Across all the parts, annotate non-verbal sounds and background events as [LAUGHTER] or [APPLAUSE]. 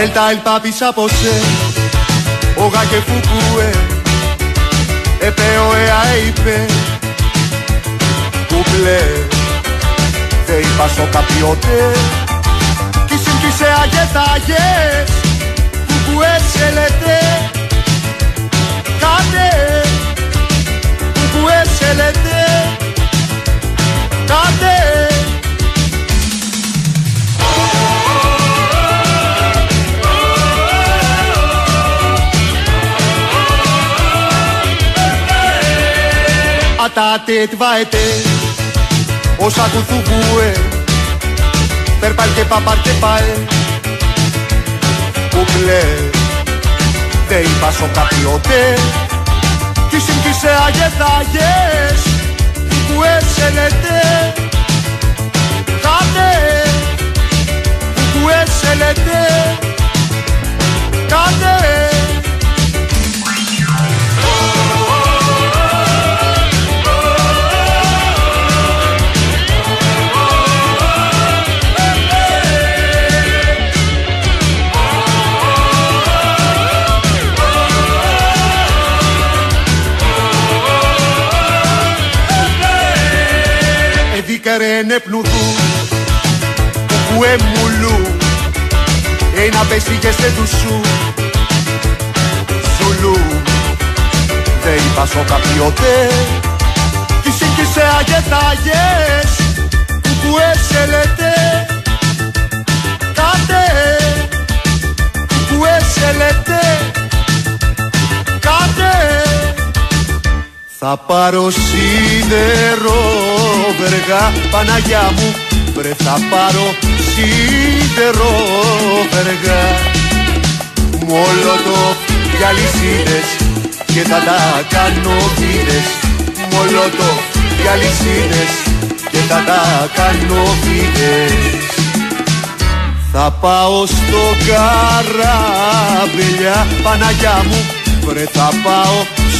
Ελτα el papi Σαποσέ Όγα και φουκούε Επέω εα είπε Κουμπλέ Δε είπα σο καπιότε Κι συμπτήσε αγετάγες Κουκουέ σελετέ Κάτε Κουκουέ σελετέ Κάτε Atate tvaete Όσα κουθουβούε Περπάλ και παπάρ και πάε. Κουμπλέ Δε είπα σο καπιότε Κι συμπτήσε αγεθάγες Κουκουέ σελετέ Κάτε Κουκουέ σελετέ Κάτε Εδίκαρε πνουδού που εμουλού ένα πέσηγε σε του σου Ζουλού Δε είπα σο καπιότε Κι σύγκυσε αγετάγες που έσελετε Κάτε που έσελετε Κάτε θα πάρω σίδερο βεργά Παναγιά μου. Βρε θα πάρω σίδερο βεργά. Μολότο για λυσίδες και θα τα κάνω βίδες Μολότο για λυσίδες και θα τα κάνω βίδες θα πάω στο καράβελια Παναγιά μου. Βρε θα πάω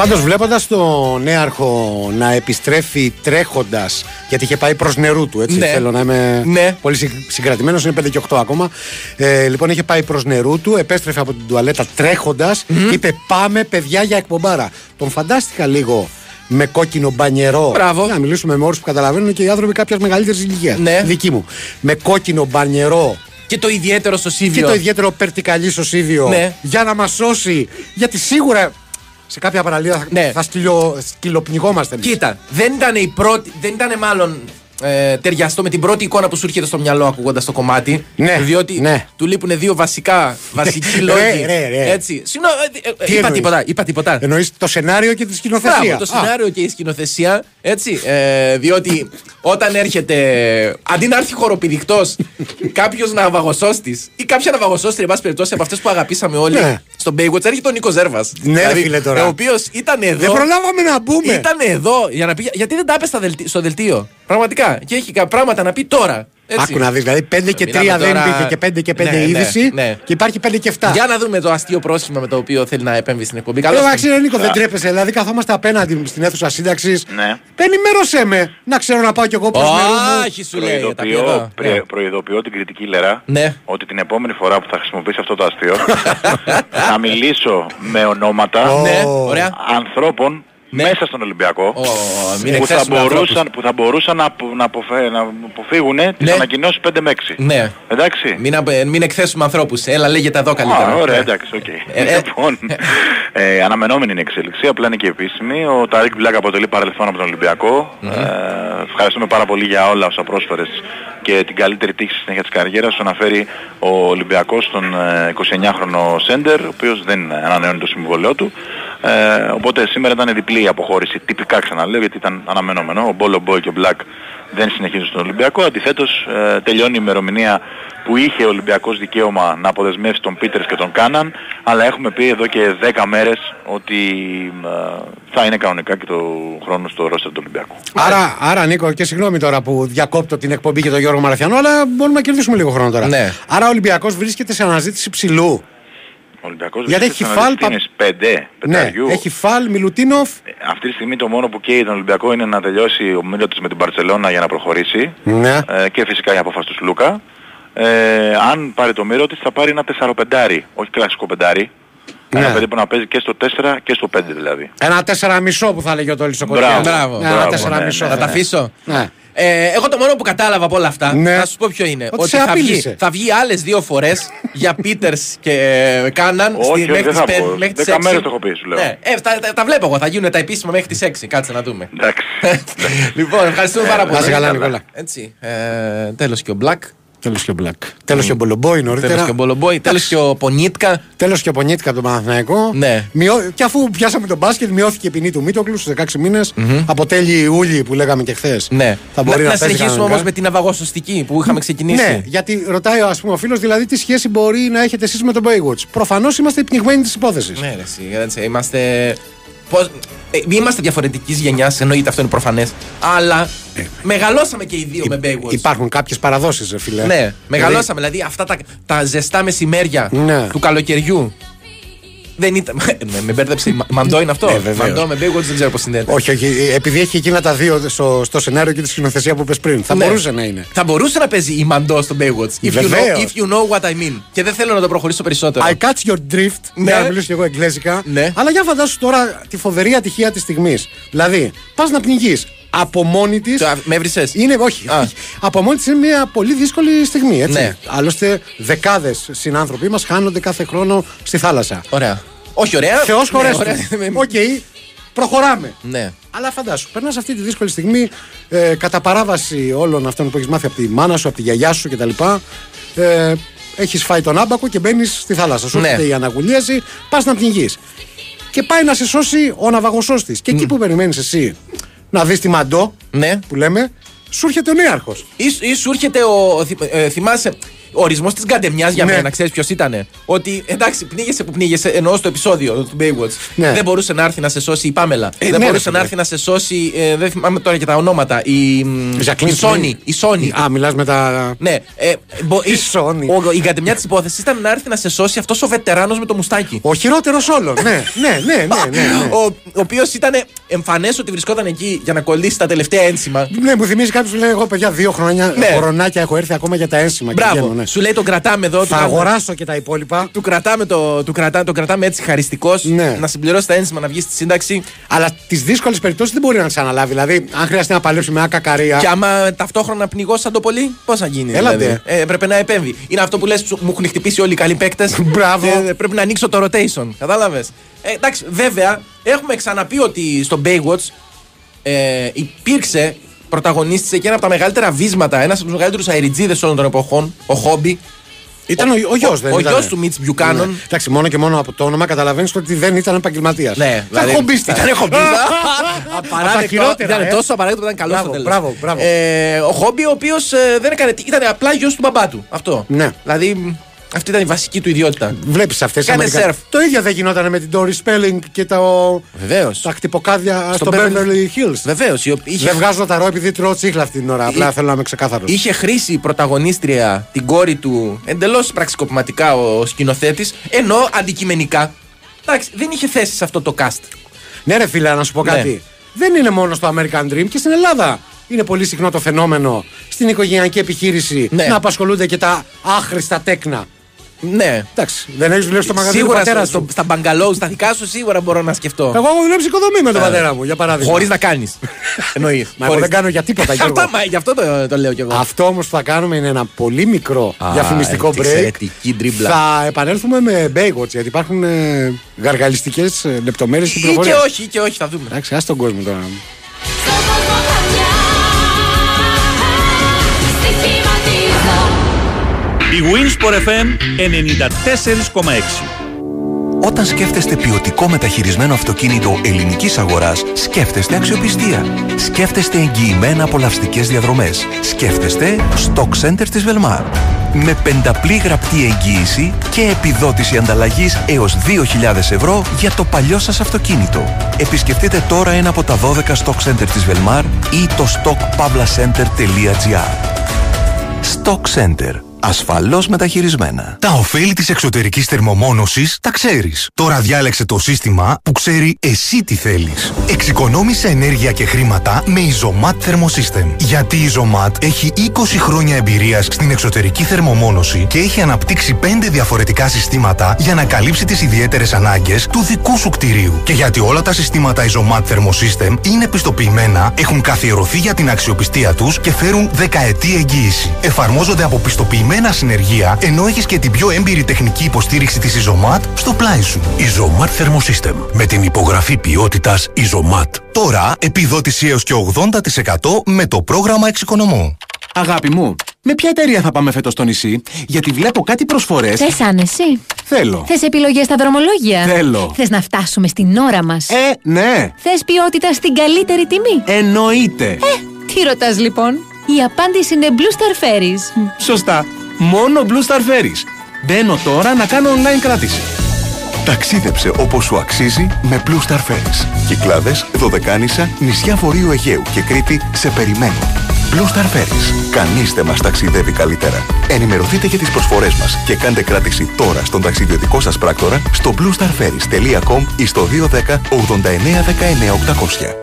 Πάντως, βλέποντας τον νέαρχο να επιστρέφει τρέχοντας, γιατί είχε πάει προς νερού του, έτσι. Ναι. Θέλω να είμαι Ναι. πολύ συγκρατημένος, είναι 5 και 8 ακόμα. Ε, λοιπόν, είχε πάει προς νερού του, επέστρεφε από την τουαλέτα τρέχοντας και είπε: Πάμε, παιδιά, για εκπομπάρα. Τον φαντάστηκα λίγο με κόκκινο μπανιερό. Μπράβο. Να μιλήσουμε με όρους που καταλαβαίνουν και οι άνθρωποι κάποιας μεγαλύτερης ηλικίας. Ναι. Δική μου. Με κόκκινο μπανιερό Και το ιδιαίτερο στο και Σίβιο. το ιδιαίτερο περτικαλί στο Σίβιο Ναι. για να μας σώσει. Γιατί σίγουρα σε κάποια παραλία θα, Ναι. θα σκυλο, σκυλοπνιγόμαστε εμείς. Κοίτα, δεν ήταν η πρώτη, δεν ήταν μάλλον ε, ταιριαστό με την πρώτη εικόνα που σου έρχεται στο μυαλό ακούγοντας το κομμάτι. Ναι, Διότι ναι. του λείπουν δύο βασικά, βασικοί λόγοι. Ρε, ρε, ρε. Έτσι. Συγνώ, ε, ε, Τι είπα εννοείς; τίποτα. Είπα τίποτα. Εννοείς το σενάριο και τη σκηνοθεσία. Μπράβο, το Α, σενάριο και η σκηνοθεσία. Έτσι. Ε, διότι όταν έρχεται. Αντί να έρθει χοροπηδικτό [LAUGHS] κάποιος ναυαγοσώστη ή κάποια ναυαγοσώστρια, εν πάση περιπτώσει, από αυτές που αγαπήσαμε όλοι Ναι. στον Baywatch, έρχεται ο Νίκος Ζέρβας. Ναι, ρε φίλε, τώρα. Ο οποίος ήταν εδώ. Δεν προλάβαμε να μπούμε. Ήταν εδώ για να πει. Γιατί δεν τα έπεσε στα δελτι- στο δελτίο; Πραγματικά. Και έχει κα- πράγματα να πει τώρα. Έτσι. Άκου να δεις, δηλαδή 5 και 3 Μιλάμε δεν τώρα- υπήρχε και 5 και 5 Ναι, ναι, είδηση ναι. και υπάρχει 5 και 7. Για να δούμε το αστείο πρόσχημα με το οποίο θέλει να επέμβει στην εκπομπή. Ε, Καλώς Εντάξει, τον. ρε Νίκο, δεν τρέπεσαι. Δηλαδή, καθόμαστε απέναντι στην αίθουσα σύνταξης. Ναι. Ενημέρωσέ με. Να ξέρω να πάω κι εγώ προς νερού μου. Όχι, σου λέει. Τα πει Προειδοποιώ, εδώ. πρε- Ναι. προειδοποιώ την κριτική λερά Ναι. ότι την επόμενη φορά που θα χρησιμοποιήσει αυτό το αστείο [LAUGHS] θα μιλήσω με ονόματα Ω. Ναι, ωραία. ανθρώπων Ναι. μέσα στον Ολυμπιακό Ω, μην που, θα εκθέσουμε μπορούσαν, ανθρώπους. που θα μπορούσαν να, απο- να, αποφε- να αποφύγουν τις Ναι. ανακοινώσεις 5 με 6. Ναι. Εντάξει. Μην, απε- μην εκθέσουμε ανθρώπους. Έλα, λέγεται εδώ καλύτερα. Α, ωραία, Ναι. εντάξει, οκ. Ε, ε. λοιπόν, ε, αναμενόμενη είναι η εξέλιξη, απλά είναι και επίσημη. Ο Ταρίκ Μπλάκ αποτελεί παρελθόν από τον Ολυμπιακό Ε, ευχαριστούμε πάρα πολύ για όλα όσα πρόσφερες και την καλύτερη τύχη στη συνέχεια της καριέρας σου αναφέρει ο Ολυμπιακός στον ε, 29χρονο Σέντερ, ο οποίος δεν ανανεώνει το συμβολέο του. Ε, οπότε σήμερα ήταν διπλή η αποχώρηση, τυπικά ξαναλέω, γιατί ήταν αναμενόμενο. Ο Μπόλο Μπόι και ο Μπλακ δεν συνεχίζουν στον Ολυμπιακό. Αντιθέτως ε, τελειώνει η ημερομηνία που είχε ο Ολυμπιακός δικαίωμα να αποδεσμεύσει τον Πίτερς και τον Κάναν, αλλά έχουμε πει εδώ και 10 μέρες ότι ε, θα είναι κανονικά και το χρόνο στο ρόστερ του Ολυμπιακού. Άρα, άρα, Νίκο, και συγγνώμη τώρα που διακόπτω την εκπομπή και τον Γιώργο Μαραθιανό, αλλά μπορούμε να κερδίσουμε λίγο χρόνο τώρα. Ναι. Άρα, ο Ολυμπιακός βρίσκεται σε αναζήτηση ψηλού. Ο Ολυμπιακός Γιατί βρίσκεται έχει σε φάλ, αναζήτηση πα- 5, Ναι, πενταριού. έχει φάλ, Μιλουτίνοφ. Ε, Αυτή τη στιγμή το μόνο που καίει τον Ολυμπιακό είναι να τελειώσει ο Μίλωτης με την Παρσελώνα για να προχωρήσει. Ναι. Ε, και φυσικά η απόφαση του Σλούκα. Ε, αν πάρει το Μύρωτης θα πάρει ένα 4-5, όχι κλασικό πεντάρι. Ναι. Ένα παιδί που να παίζει και στο 4 και στο 5 δηλαδή. Ένα τέσσερα μισό που θα λέγει ο Τόλης ο Μπράβο. Κωτιάς. Μπράβο. Ναι, ένα Μπράβο, τέσσερα ναι, μισό. ναι, Θα τα ναι. αφήσω. Ναι. Ε, εγώ το μόνο που κατάλαβα από όλα αυτά, Ναι. θα σου πω ποιο είναι. Ότι σε θα βγει, απείλησε. θα βγει άλλες δύο φορές για Πίτερ και ε, Κάναν Όχι, όχι, μέχρι δεν τις θα πεν- πω. μέχρι τις Δέκα 6. μέρες το έχω πει, σου λέω. Ναι, ε, τα, τα, τα βλέπω εγώ. Θα γίνουν τα επίσημα μέχρι τις 6. Κάτσε να δούμε. Εντάξει. [LAUGHS] λοιπόν, ευχαριστούμε πάρα πολύ. Να είσαι καλά, Νικόλα. Έτσι. Ε, Τέλος και ο Μπλακ. Τέλος και ο Μπλακ. Τέλος και ο Μπολομπόη Τέλος νωρίτερα. και ο Μπολομπόη. Τέλος και ο Πονίτκα. Τέλος και ο Πονίτικα τον Παναθηναϊκό. Ναι. Μειώ... Και αφού πιάσαμε τον μπάσκετ, μειώθηκε η ποινή του Μίτοκλου στους 16 μήνες. Από τέλη Ιούλη που λέγαμε και χθες. Ναι. Θα μπορεί να, να, να παίζει συνεχίσουμε κανονικά. όμως με την αβαγοσωστική που είχαμε ξεκινήσει. Ναι, γιατί ρωτάει ας πούμε, ο φίλος, δηλαδή τι σχέση μπορεί να έχετε εσείς με τον Baywatch. Προφανώς είμαστε πνιγμένοι της υπόθεσης. Ναι, ρε, εσύ, έτσι, είμαστε. Πώς, ε, είμαστε διαφορετικής γενιάς, εννοείται αυτό είναι προφανές. Αλλά μεγαλώσαμε και οι δύο με Baywatch. Υπάρχουν κάποιες παραδόσεις, ρε φίλε. Ναι, μεγαλώσαμε. Δηλαδή αυτά τα, τα ζεστά μεσημέρια Ναι. του καλοκαιριού. Δεν ήταν. με, με μπέρδεψε. η Μα- Μαντό είναι αυτό. Ε, βεβαίως. Μαντό με Baywatch δεν ξέρω πώς συνδέεται. Όχι, όχι. Επειδή έχει εκείνα τα δύο στο, στο σενάριο και τη σκηνοθεσία που είπε πριν. Θα Ναι. μπορούσε να είναι. Θα μπορούσε να παίζει η Μαντό στο Baywatch. If you, know, Βεβαίως. if you know what I mean. Και δεν θέλω να το προχωρήσω περισσότερο. I catch your drift. Ναι. Ναι. Να μιλήσω κι εγώ εγγλέζικα. Ναι. Αλλά για φαντάσου τώρα τη φοβερή ατυχία της στιγμής. Δηλαδή, πας να πνιγείς από μόνη τη. Το- Με έβρισες; Είναι, όχι, Α. όχι. Από μόνη της είναι μια πολύ δύσκολη στιγμή. Έτσι. Ναι. Άλλωστε, δεκάδες συνάνθρωποι μας χάνονται κάθε χρόνο στη θάλασσα. Ωραία. Όχι ωραία. Θεός Ναι, σχωρέσ' του. ωραία. [LAUGHS] Οκ, προχωράμε. Ναι. Αλλά φαντάσου, περνάς αυτή τη δύσκολη στιγμή ε, κατά παράβαση όλων αυτών που έχεις μάθει από τη μάνα σου, από τη γιαγιά σου κτλ. Ε, έχεις φάει τον άμπακο και μπαίνεις στη θάλασσα. Σου Ναι. έρχεται η αναγουλίαση, πας να πνιγείς. Και πάει να σε σώσει ο ναυαγοσώστης. Και εκεί που περιμένεις εσύ να δεις τη Μαντώ Ναι. που λέμε, σου έρχεται ο Νέαρχος. Ή, ή σου έρχεται ο. θυ- ε, θυμάσαι. Ο ορισμός της γκαντεμιάς για Ναι. μένα, ξέρεις ποιος ήταν. Ότι εντάξει, πνίγεσαι που πνίγεσαι, εννοώ στο επεισόδιο του Baywatch. Ναι. Δεν μπορούσε να έρθει να σε σώσει η Πάμελα. Ε, δεν ναι, μπορούσε ρε, να φίλε. έρθει να σε σώσει. Ε, δεν θυμάμαι τώρα και τα ονόματα. Η, μ, Jacqueline η Sony. Smith. Η Sony. Α, μιλάς με τα. Ναι, ε, μπο- Η Sony. ο- η γκαντεμιά της υπόθεσης ήταν να έρθει να σε σώσει αυτός ο βετεράνος με το μουστάκι. Ο χειρότερος όλων. ναι, ναι, ναι, ναι, ναι, ναι. [LAUGHS] Ο, ο οποίος ήταν εμφανές ότι βρισκόταν εκεί για να κολλήσει τα τελευταία ένσημα. Ναι, μου θυμίζει κάποιος που λέει: Εγώ, παιδιά, δύο χρόνια Ναι. χρονάκια έχω έρθει ακόμα για τα ένσημα. και Μπράβο. Βγαίνω, ναι. Σου λέει τον κρατάμε εδώ. του Θα κάνουμε- αγοράσω και τα υπόλοιπα. του κρατάμε, το, του κρατά, τον κρατάμε έτσι χαριστικός Ναι. να συμπληρώσει τα ένσημα να βγει στη σύνταξη. Αλλά τις δύσκολες περιπτώσεις δεν μπορεί να τις αναλάβει. Δηλαδή, αν χρειαστεί να παλέψει με άκα καρία. Και άμα ταυτόχρονα πνιγώ σαν το πολύ, πώς θα γίνει. Έλατε. Δηλαδή; Ε, πρέπει να επέμβει. Είναι αυτό που λες, μου έχουν χτυπήσει όλοι οι καλοί παίκτες. [LAUGHS] Μπράβο. πρέπει να ανοίξω το rotation. Κατάλαβες; Ε, εντάξει, βέβαια, έχουμε ξαναπεί ότι στο Baywatch ε, υπήρξε πρωταγωνιστής εκεί ένα από τα μεγαλύτερα βίσματα, ένας από τους μεγαλύτερους αεριτζίδες όλων των εποχών, ο Χόμπι. Ήταν ο, ο γιος, δεν ο ήταν. γιος του Μιτς Μπιουκάνον. Ναι. Εντάξει, μόνο και μόνο από το όνομα καταλαβαίνεις ότι δεν ήταν επαγγελματίας. Ναι, Ήταν χομπίστας. Ήταν χομπίστας. [LAUGHS] Από τα Απαράδεκτο. χειρότερα, Ήταν ε. τόσο απαράδεκτο που ήταν καλό Μπράβο, στο τέλος. μπράβο, μπράβο. Ε, ο Χόμπι, ο οποίος δεν έκανε. τί- ήταν απλά γιος του μπαμπά του. Αυτό. Ναι. Δηλαδή, μ, αυτή ήταν η βασική του ιδιότητα. Βλέπεις αυτές Κάνε σερφ. Το ίδιο δεν γινόταν με την Tori Spelling και το... Βεβαίως. τα χτυποκάρδια στο, Beverly- Beverly Hills. Βεβαίως. Δεν βγάζω τα ρο επειδή τρώω τσίχλα αυτή την ώρα. Απλά θέλω να είμαι ξεκάθαρος. Είχε χρήσει η πρωταγωνίστρια την κόρη του εντελώς πραξικοπηματικά ο σκηνοθέτης, ενώ αντικειμενικά. Εντάξει, δεν είχε θέση σε αυτό το cast. Ναι, ρε φίλε, να σου πω Ναι. κάτι. Δεν είναι μόνο στο American Dream και στην Ελλάδα. Είναι πολύ συχνό το φαινόμενο στην οικογενειακή επιχείρηση Ναι. να απασχολούνται και τα άχρηστα τέκνα. Ναι. Εντάξει, δεν έχεις δουλέψει στο μαγαζί του Σίγουρα πατέρα στο, σου. στα μπαγκαλόου, στα δικά σου, σίγουρα μπορώ να σκεφτώ. Εγώ έχω δουλέψει οικοδομή με τον πατέρα μου, για παράδειγμα. Χωρίς να κάνεις. [LAUGHS] Εννοείς. Μα εγώ δεν κάνω για τίποτα, [LAUGHS] Γιώργο. Αυτό, μα, γι' αυτό το, το λέω κι εγώ. Αυτό όμως που θα κάνουμε είναι ένα πολύ μικρό Α, διαφημιστικό τι break. εξαιρετική ντρίμπλα. Θα επανέλθουμε με Baywatch γιατί υπάρχουν ε, γαργαλιστικές λεπτομέρειες και Ή και πληροφορίε. όχι, ή και όχι, θα δούμε. Εντάξει, ας τον κόσμο τώρα. Η Winsport FM 94,6 Όταν σκέφτεστε ποιοτικό μεταχειρισμένο αυτοκίνητο ελληνικής αγοράς, σκέφτεστε αξιοπιστία. Σκέφτεστε εγγυημένα απολαυστικές διαδρομές. Σκέφτεστε Stock Center της Velmar. Με πενταπλή γραπτή εγγύηση και επιδότηση ανταλλαγής έως 2.000 ευρώ για το παλιό σας αυτοκίνητο. Επισκεφτείτε τώρα ένα από τα 12 Stock Center της Velmar ή το stockpavlacenter.gr Stock Center. Ασφαλώς μεταχειρισμένα. Τα ωφέλη της εξωτερικής θερμομόνωσης τα ξέρεις. Τώρα διάλεξε το σύστημα που ξέρει εσύ τι θέλεις. Εξοικονόμησε ενέργεια και χρήματα με Isomat Thermosystem. Γιατί η Isomat έχει 20 χρόνια εμπειρίας στην εξωτερική θερμομόνωση και έχει αναπτύξει 5 διαφορετικά συστήματα για να καλύψει τις ιδιαίτερες ανάγκες του δικού σου κτηρίου. Και γιατί όλα τα συστήματα Isomat Thermosystem είναι πιστοποιημένα, έχουν καθιερωθεί για την αξιοπιστία τους και φέρουν δεκαετή εγγύηση. Εφαρμόζονται από πιστοποιημένα συνεργεία, ενώ έχεις και την πιο έμπειρη τεχνική υποστήριξη της Isomat στο πλάι σου. Isomat Thermosystem με την υπογραφή ποιότητας Isomat. Τώρα επιδότηση έως και 80% με το πρόγραμμα Εξοικονομώ. Αγάπη μου, με ποια εταιρεία θα πάμε φέτος στο νησί, γιατί βλέπω κάτι προσφορές. Θες άνεση; Θέλω. Θες επιλογές στα δρομολόγια; Θέλω. Θες να φτάσουμε στην ώρα μας; Ε, ναι. Θες ποιότητα στην καλύτερη τιμή; Εννοείται. Ε, τι ρωτάς λοιπόν; Η απάντηση είναι Blue Star Ferries. Σωστά. Μόνο Blue Star Ferries. Μπαίνω τώρα να κάνω online κράτηση. Ταξίδεψε όπως σου αξίζει με Blue Star Ferries. Κυκλάδες, Δωδεκάνησα, νησιά Βορείου Αιγαίου και Κρήτη σε περιμένουν. Blue Star Ferries. Κανείς δεν μας ταξιδεύει καλύτερα. Ενημερωθείτε για τις προσφορές μας και κάντε κράτηση τώρα στον ταξιδιωτικό σας πράκτορα στο bluestarferries.com ή στο 210 89 19 800.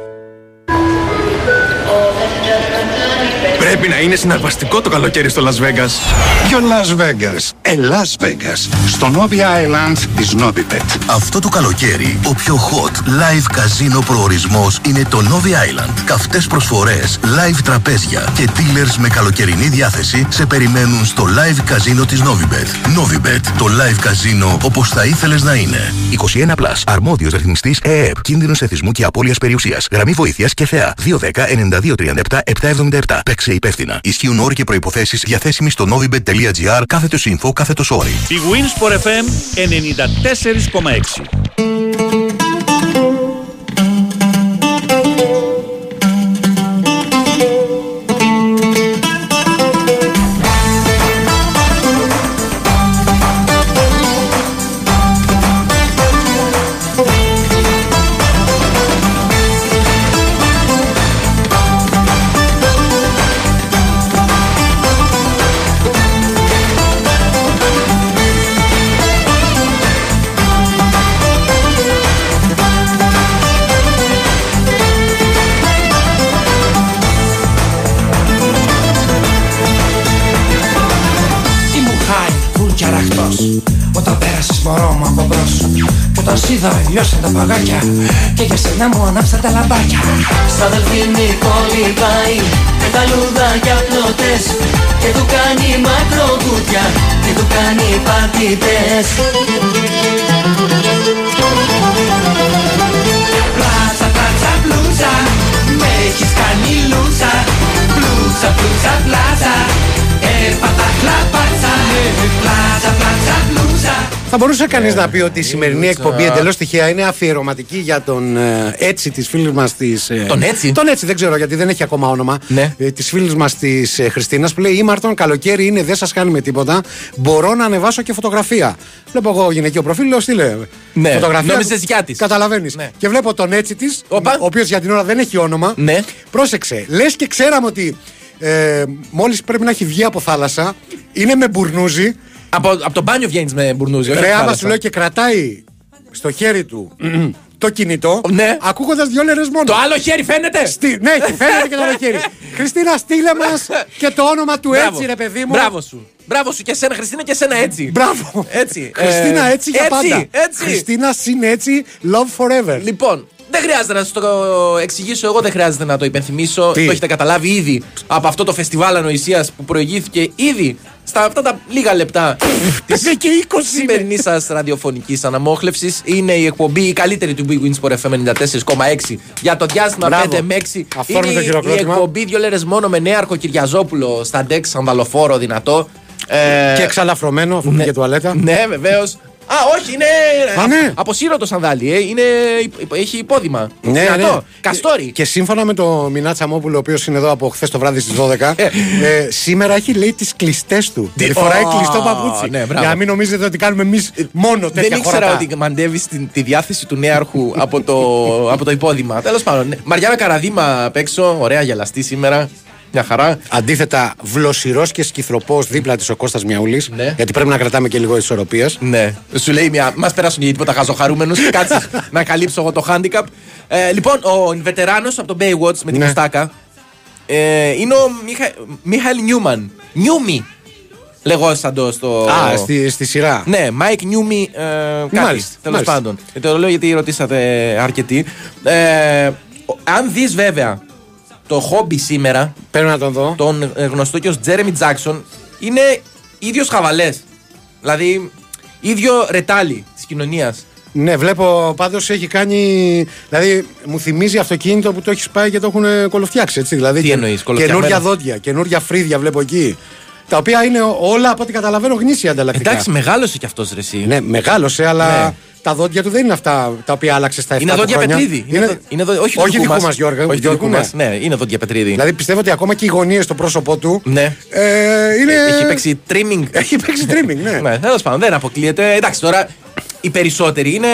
Πρέπει να είναι συναρπαστικό το καλοκαίρι στο Las Vegas. Ποιο Las Vegas. Ε, Las Vegas. Στο Novi Island της Novibet. Αυτό το καλοκαίρι, ο πιο hot live καζίνο προορισμός είναι το Novi Island. Καυτές προσφορές, live τραπέζια και dealers με καλοκαιρινή διάθεση σε περιμένουν στο live καζίνο της Novibet. Novibet, το live καζίνο όπως θα ήθελες να είναι. 21 Plus. Αρμόδιος ρυθμιστής ΕΕΠ. Κίνδυνος εθισμού και απώλειας περιουσίας. Γραμμή βοήθειας και θεά. 210 9237 777. Παίξε υπεύθυνα. Ισχύουν όροι και προϋποθέσεις διαθέσιμοι στο novibet.gr κάθετος info κάθετος όροι. Η Winsport FM 94,6 Που όταν σ' είδα λιώσαν τα παγάκια Και για σένα μου ανάψαν τα λαμπάκια. Στα αδελφή Νικόλη πάει Με τα λουδάκια πλωτές Και του κάνει μακροκούτια Και του κάνει παρτιτές. Πλάτσα, πλάτσα, πλούτσα Με έχεις κάνει λούτσα. Πλούτσα, πλούτσα, πλάτσα Έπατα χλαπάτσα Πλάτσα, πλάτσα, πλούτσα Θα μπορούσε κανείς να πει ότι η σημερινή εκπομπή εντελώς τυχαία είναι αφιερωματική για τον ε, έτσι της φίλης μας της. Τον Έτσι; Τον έτσι, δεν ξέρω γιατί δεν έχει ακόμα όνομα. Ναι. Ε, της φίλης μας της ε, Χριστίνας που λέει: Ήμαρτον, καλοκαίρι είναι, δεν σας κάνει με τίποτα. Μπορώ να ανεβάσω και φωτογραφία. Βλέπω εγώ γυναικείο προφίλ, λέω στείλε. Ναι, φωτογραφία. νόμιζες γιά της. Καταλαβαίνεις. Ναι. Και βλέπω τον έτσι της, ο οποίος για την ώρα δεν έχει όνομα. Ναι. Πρόσεξε, λες και ξέραμε ότι ε, μόλις πρέπει να έχει βγει από θάλασσα, είναι με μπουρνούζι. Από, από το μπάνιο βγαίνεις με μπουρνούζι. όχι Ρε, από άμα θάλασσα. σου λέω και κρατάει στο χέρι του το κινητό, Ναι. ακούγοντας δυο λέρε μόνο. Το άλλο χέρι φαίνεται! Στη... Ναι, φαίνεται και το άλλο χέρι. [LAUGHS] Χριστίνα, στείλε μας και το όνομα του Μπράβο. έτσι, ρε παιδί μου. Μπράβο σου. Μπράβο σου και εσένα, Χριστίνα, και εσένα έτσι. Μπράβο. Έτσι. Χριστίνα, Ε, έτσι για έτσι, πάντα. Έτσι. Χριστίνα, συν έτσι, love forever. Λοιπόν, δεν χρειάζεται να σας το εξηγήσω εγώ, δεν χρειάζεται να το υπενθυμίσω. Τι; Το έχετε καταλάβει ήδη από αυτό το φεστιβάλ ανοησίας που προηγήθηκε ήδη στα αυτά τα λίγα λεπτά [LAUGHS] Πέντε και 20 είναι. σημερινής σας ραδιοφωνικής αναμόχλευσης. Είναι η εκπομπή η καλύτερη του Big Wins for FM 94,6 για το διάστημα Μπράβο. 5 με 6. Αυθόρμητο Είναι η- η χειροκρότημα. εκπομπή δύο λέρες μόνο με νέαρχο Κυριαζόπουλο στα ντεξ ανδαλοφόρο δυνατό. Ε, Και εξαλαφρωμένο, αφού πήγε τουαλέτα. ναι, βεβαίως. Α, όχι, είναι. Α, ναι. Αποσύρωτο σανδάλι, ε. είναι... έχει υπόδημα. Ναι, Δυνατό. ναι. Καστόρι. Και σύμφωνα με το Μινά Τσαμόπουλο, ο οποίος είναι εδώ από χθες το βράδυ στις 12, ε, σήμερα έχει λέει τις κλειστές του. Δηλαδή φοράει Ω, κλειστό παπούτσι. ναι, μπράβο. για να μην νομίζετε ότι κάνουμε εμείς μόνο τέτοια Δεν ήξερα χωρατά. ότι μαντεύεις τη, τη διάθεση του νέαρχου από το, από το υπόδημα. Τέλος πάντων. ναι. Μαριάννα Καραδίμα απ' έξω, ωραία γελαστή σήμερα. Μια χαρά. Αντίθετα, βλοσιρός και σκυθροπός δίπλα της ο Κώστας Μιαούλης. Ναι. Γιατί πρέπει να κρατάμε και λίγο ισορροπίας. Ναι. Σου λέει μια. Μας περάσουν για τίποτα χαζοχαρούμενους. [LAUGHS] Κάτσε να καλύψω εγώ το handicap. Ε, λοιπόν, ο βετεράνος από τον Baywatch με την Ναι. Κουστάκα ε, είναι ο Μιχα... Μιχαήλ Νιούμαν. Νιούμι. Λεγόσαν το στο. Α, στη, στη σειρά. Ναι, Mike Νιούμι. Ε, κάτι. Μάλιστα, Τέλος μάλιστα. πάντων. Ε, το λέω γιατί ρωτήσατε αρκετοί. Ε, ο- αν δεις βέβαια το χόμπι σήμερα, Πρέπει να τον δω. τον ε, γνωστό και ως Τζέρεμι Τζάξον, είναι ίδιος χαβαλές. Δηλαδή, ίδιο ρετάλι της κοινωνίας. Ναι, βλέπω πάντως έχει κάνει. Δηλαδή, μου θυμίζει αυτοκίνητο που το έχεις πάει και το έχουν κολοφτιάξει. Έτσι, δηλαδή, Τι και- εννοείς, κολοφτιαγμένο; Καινούρια δόντια, καινούρια φρύδια βλέπω εκεί. Τα οποία είναι όλα από ό,τι καταλαβαίνω γνήσια ανταλλακτικά. Εντάξει, μεγάλωσε κι αυτός ρε. Εσύ. Ναι, μεγάλωσε, αλλά Ναι. Τα δόντια του δεν είναι αυτά τα οποία άλλαξες στα 7 Είναι του δόντια χρόνια. Πετρίδη. Είναι, δο- είναι δο- όχι, όχι δικού μας. μα, Γιώργο. Όχι του Γιώργου, δικού ναι. μας. Ναι, είναι δόντια Πετρίδη. Δηλαδή πιστεύω ότι ακόμα και οι γωνίε στο πρόσωπό του. Ναι. Ε, είναι... Έχει παίξει trimming. Έχει παίξει trimming, ναι. ναι, τέλος πάντων, δεν αποκλείεται. Εντάξει, τώρα οι περισσότεροι είναι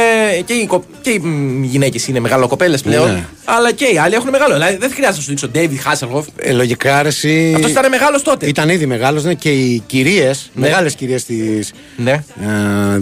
και οι, κο- και οι γυναίκες είναι μεγαλοκοπέλες πλέον. Ναι. Αλλά και οι άλλοι έχουν μεγάλο. Δηλαδή δεν χρειάζεται να σου δείξω David Hasselhoff. Ε, λογικά αρέσει. Αυτός ήταν μεγάλος τότε. Ήταν ήδη μεγάλος, ναι, και οι κυρίες, Ναι. μεγάλες κυρίες της Ναι. ε,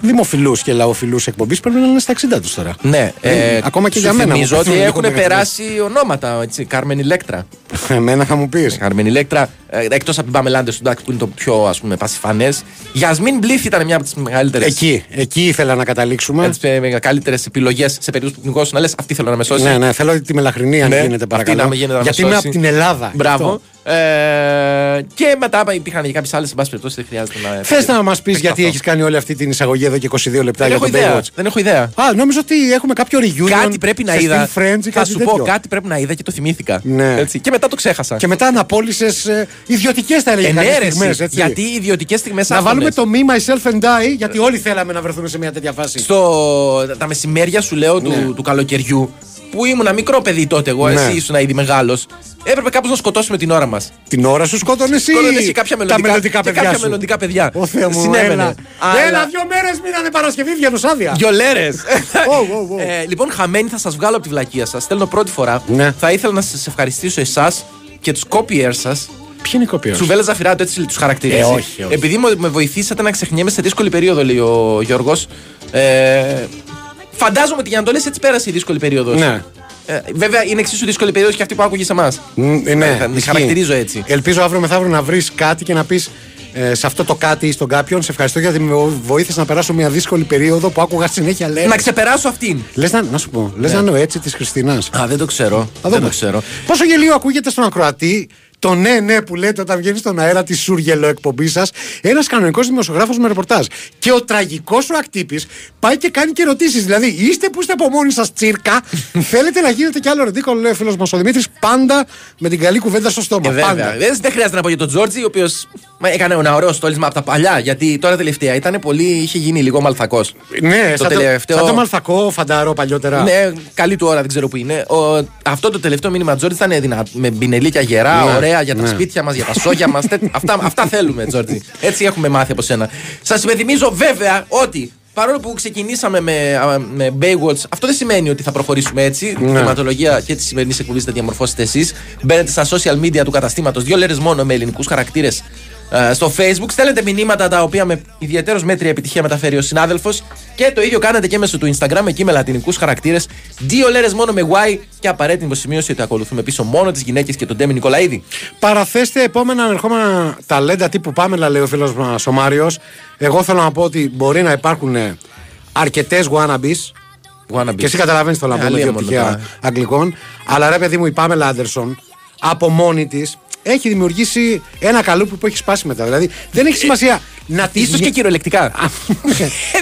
δημοφιλούς και λαοφιλούς εκπομπής πρέπει να είναι στα 60 τους τώρα. Ναι, Ε, ακόμα και σου για μένα μου Θυμίζω ότι πέφτουν λίγο έχουν μεγαθύτερα. περάσει ονόματα. Έτσι, Κάρμεν Ηλέκτρα. [LAUGHS] Εμένα θα μου πεις. Κάρμεν Ηλέκτρα, εκτός από την Παμελάντε του εντάξει, που είναι το πιο ας πούμε πασιφανές. Γιασμίν Μπλίθ ήταν μια από τις μεγαλύτερες. Εκεί, εκεί ήθελα να καταλήξουμε. Τι καλύτερες επιλογές σε περίπτωση που πνιγώσουν να λες αυτή θέλω να με σώσει. Ναι, ναι, θέλω τη μελαχρινή αν Ναι, γίνεται αυτή παρακαλώ. να με γίνεται να με Γιατί είμαι σώσει. από την Ελλάδα. Μπράβο. Ε, και μετά υπήρχαν και κάποιες άλλες, εν πάση περιπτώσει δεν χρειάζεται να. Θες να μας πεις γιατί αυτό. έχεις κάνει όλη αυτή την εισαγωγή εδώ και 22 λεπτά Δεν για έχω τον ιδέα. Baywatch. Δεν έχω ιδέα. Α, νόμιζα ότι έχουμε κάποιο reunion. Κάτι πρέπει να σε είδα. Still Friends ή Θα κάτι σου τέτοιο. πω κάτι πρέπει να είδα και το θυμήθηκα. Ναι. Έτσι. Και μετά το ξέχασα. Και μετά αναπόλυσες ε, ιδιωτικές θα έλεγε Ε, ναι, κάποιες ρε, εσύ, στιγμές, έτσι. Γιατί οι ιδιωτικές στιγμές Να βάλουμε το Me, Myself and I, γιατί όλοι θέλαμε να βρεθούμε σε μια τέτοια φάση. Στο, τα μεσημέρια σου λέω Ναι. του, του καλοκαιριού που ήμουν μικρό παιδί τότε εγώ, Ναι. εσύ ήσουν ήδη μεγάλος. Έπρεπε κάπως να σκοτώσουμε την ώρα μας. Την ώρα σου σκότωνε εσύ; Σκότωνες και κάποια τα μελλοντικά, μελλοντικά και παιδιά κάποια σου. μελλοντικά παιδιά. Ω Θεέ μου, Συνέβαινε. έλα. Αλλά- Έλα, δύο μέρες μείνανε Παρασκευή, βγαίνω άδεια. Δυο λέρες. Ω, ω, ω. [LAUGHS] Ε, λοιπόν, χαμένοι θα σας βγάλω από τη βλακεία σας. Στέλνω πρώτη φορά. Ναι. Θα ήθελα να σας ευχαριστήσω εσάς και τους copiers σας. Ποιο είναι η κοπία σου. Τσουβέλα Ζαφυράτου, έτσι τους χαρακτηρίζει. Ε, όχι, όχι. Επειδή μου- με βοηθήσατε να ξεχνιέμαι σε δύσκολη περίοδο, λέει ο Γιώργος. Ε, φαντάζομαι ότι για να το λες έτσι πέρασε η δύσκολη περίοδος. Ναι. Ε, βέβαια είναι εξίσου δύσκολη περίοδος και αυτή που άκουγε σε εμάς. Μ, ε, ναι, θα τη ισχύει. χαρακτηρίζω έτσι. Ελπίζω αύριο μεθαύριο να βρεις κάτι και να πεις ε, σε αυτό το κάτι ή στον κάποιον. Σε ευχαριστώ γιατί με βοήθησε να περάσω μια δύσκολη περίοδο που άκουγα συνέχεια λέει. Να ξεπεράσω αυτήν. Λες να, να σου πω, λες να είναι ο έτσι της Χριστίνας. Α, δεν το ξέρω. δεν το ξέρω. Πόσο γελίο ακούγεται στον ακροατή το ναι, ναι που λέτε όταν βγαίνει στον αέρα τη σούργελο εκπομπή σας, ένας κανονικός δημοσιογράφος με ρεπορτάζ. Και ο τραγικός σου ακτύπης πάει και κάνει και ερωτήσεις. Δηλαδή, είστε που είστε από μόνοι σας τσίρκα, [LAUGHS] θέλετε να γίνετε κι άλλο ρεντίκολο, λέει ο φίλος μας ο Δημήτρης, πάντα με την καλή κουβέντα στο στόμα. Ε, βέβαια. πάντα. Δεν, δεν χρειάζεται να πω για τον Τζόρτζι, ο οποίος έκανε ένα ωραίο στόλισμα από τα παλιά. Γιατί τώρα τελευταία ήταν πολύ. είχε γίνει λίγο μαλθακός. Ναι, το σαν, τελευταίο- το, σαν το μαλθακό φανταρό παλιότερα. Ναι, καλή του ώρα, δεν ξέρω που είναι. Ο, αυτό το τελευταίο μήνυμα Τζόρτζι ήταν δυνα, με μπινελίκια γερά, Ναι, ωραία για τα ναι. σπίτια μας, για τα σόγια μας. αυτά, αυτά θέλουμε, Τζόρτζι. Έτσι έχουμε μάθει από σένα. Σας υπενθυμίζω βέβαια ότι παρόλο που ξεκινήσαμε με, α, με Baywatch, αυτό δεν σημαίνει ότι θα προχωρήσουμε έτσι. Ναι. Η θεματολογία και τη σημερινή εκπομπή θα διαμορφώσετε εσείς. Μπαίνετε στα social media του καταστήματος, δύο λέρες μόνο με ελληνικούς χαρακτήρες ε, στο facebook. Στέλνετε μηνύματα τα οποία με ιδιαίτερω μέτρια επιτυχία μεταφέρει ο συνάδελφος. Και το ίδιο κάνετε και μέσω του Instagram εκεί με λατινικούς χαρακτήρες. Δύο λέρες μόνο με Y και απαραίτητη σημείωση ότι ακολουθούμε πίσω μόνο τις γυναίκες και τον Ντέμι Νικολαίδη. Παραθέστε επόμενα ανερχόμενα ταλέντα τύπου Πάμελα, λέει ο φίλος μας ο Μάριος. Εγώ θέλω να πω ότι μπορεί να υπάρχουν αρκετές wannabes. Wannabes. Και εσύ καταλαβαίνεις το να Ε, πούμε αλίμονο δύο πτυχία τώρα. αγγλικών. Αλλά ρε παιδί μου, η Πάμελα Άντερσον από μόνη της έχει δημιουργήσει ένα καλούπι που έχει σπάσει μετά. Δηλαδή δεν έχει σημασία να τη. Ίσως και κυριολεκτικά.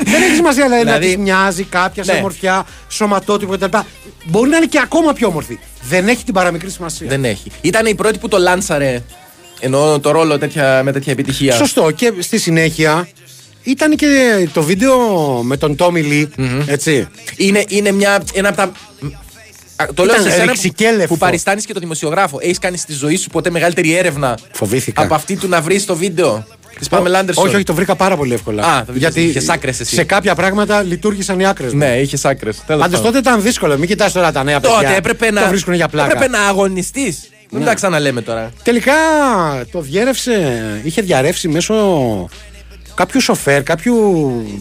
δεν έχει σημασία δηλαδή, να Δηλαδή- της μοιάζει κάποια σε Ναι. μορφιά, σωματότυπο κτλ. Μπορεί να είναι και ακόμα πιο όμορφη. Δεν έχει την παραμικρή σημασία. Δεν έχει. Ήταν η πρώτη που το λάνσαρε. Εννοώ το ρόλο τέτοια, με τέτοια επιτυχία. Σωστό. Και στη συνέχεια ήταν και το βίντεο με τον Τόμι Λι. Έτσι. Είναι, είναι μια, ένα από τα. Α, Το λέω Ήταν σε σένα που, ρηξικέλευτο. που παριστάνεις και το δημοσιογράφο. Έχεις κάνει στη ζωή σου ποτέ μεγαλύτερη έρευνα Φοβήθηκα. από αυτή του να βρεις το βίντεο της Πάμελ Άντερσον; Όχι, όχι, το βρήκα πάρα πολύ εύκολα. Α, το βρήκες, Γιατί είχες άκρες εσύ. σε κάποια πράγματα λειτουργήσαν οι άκρες. Ναι, είχες άκρες. Πάντως τότε ήταν δύσκολο. Μην κοιτάς τώρα τα νέα παιδιά. Τότε έπρεπε να. Το βρίσκουν για πλάκα. Έπρεπε να αγωνιστείς. Μην Ναι. τα ξαναλέμε τώρα. Τελικά το διέρευσε, είχε διαρρεύσει μέσω κάποιου σοφέρ, κάποιου.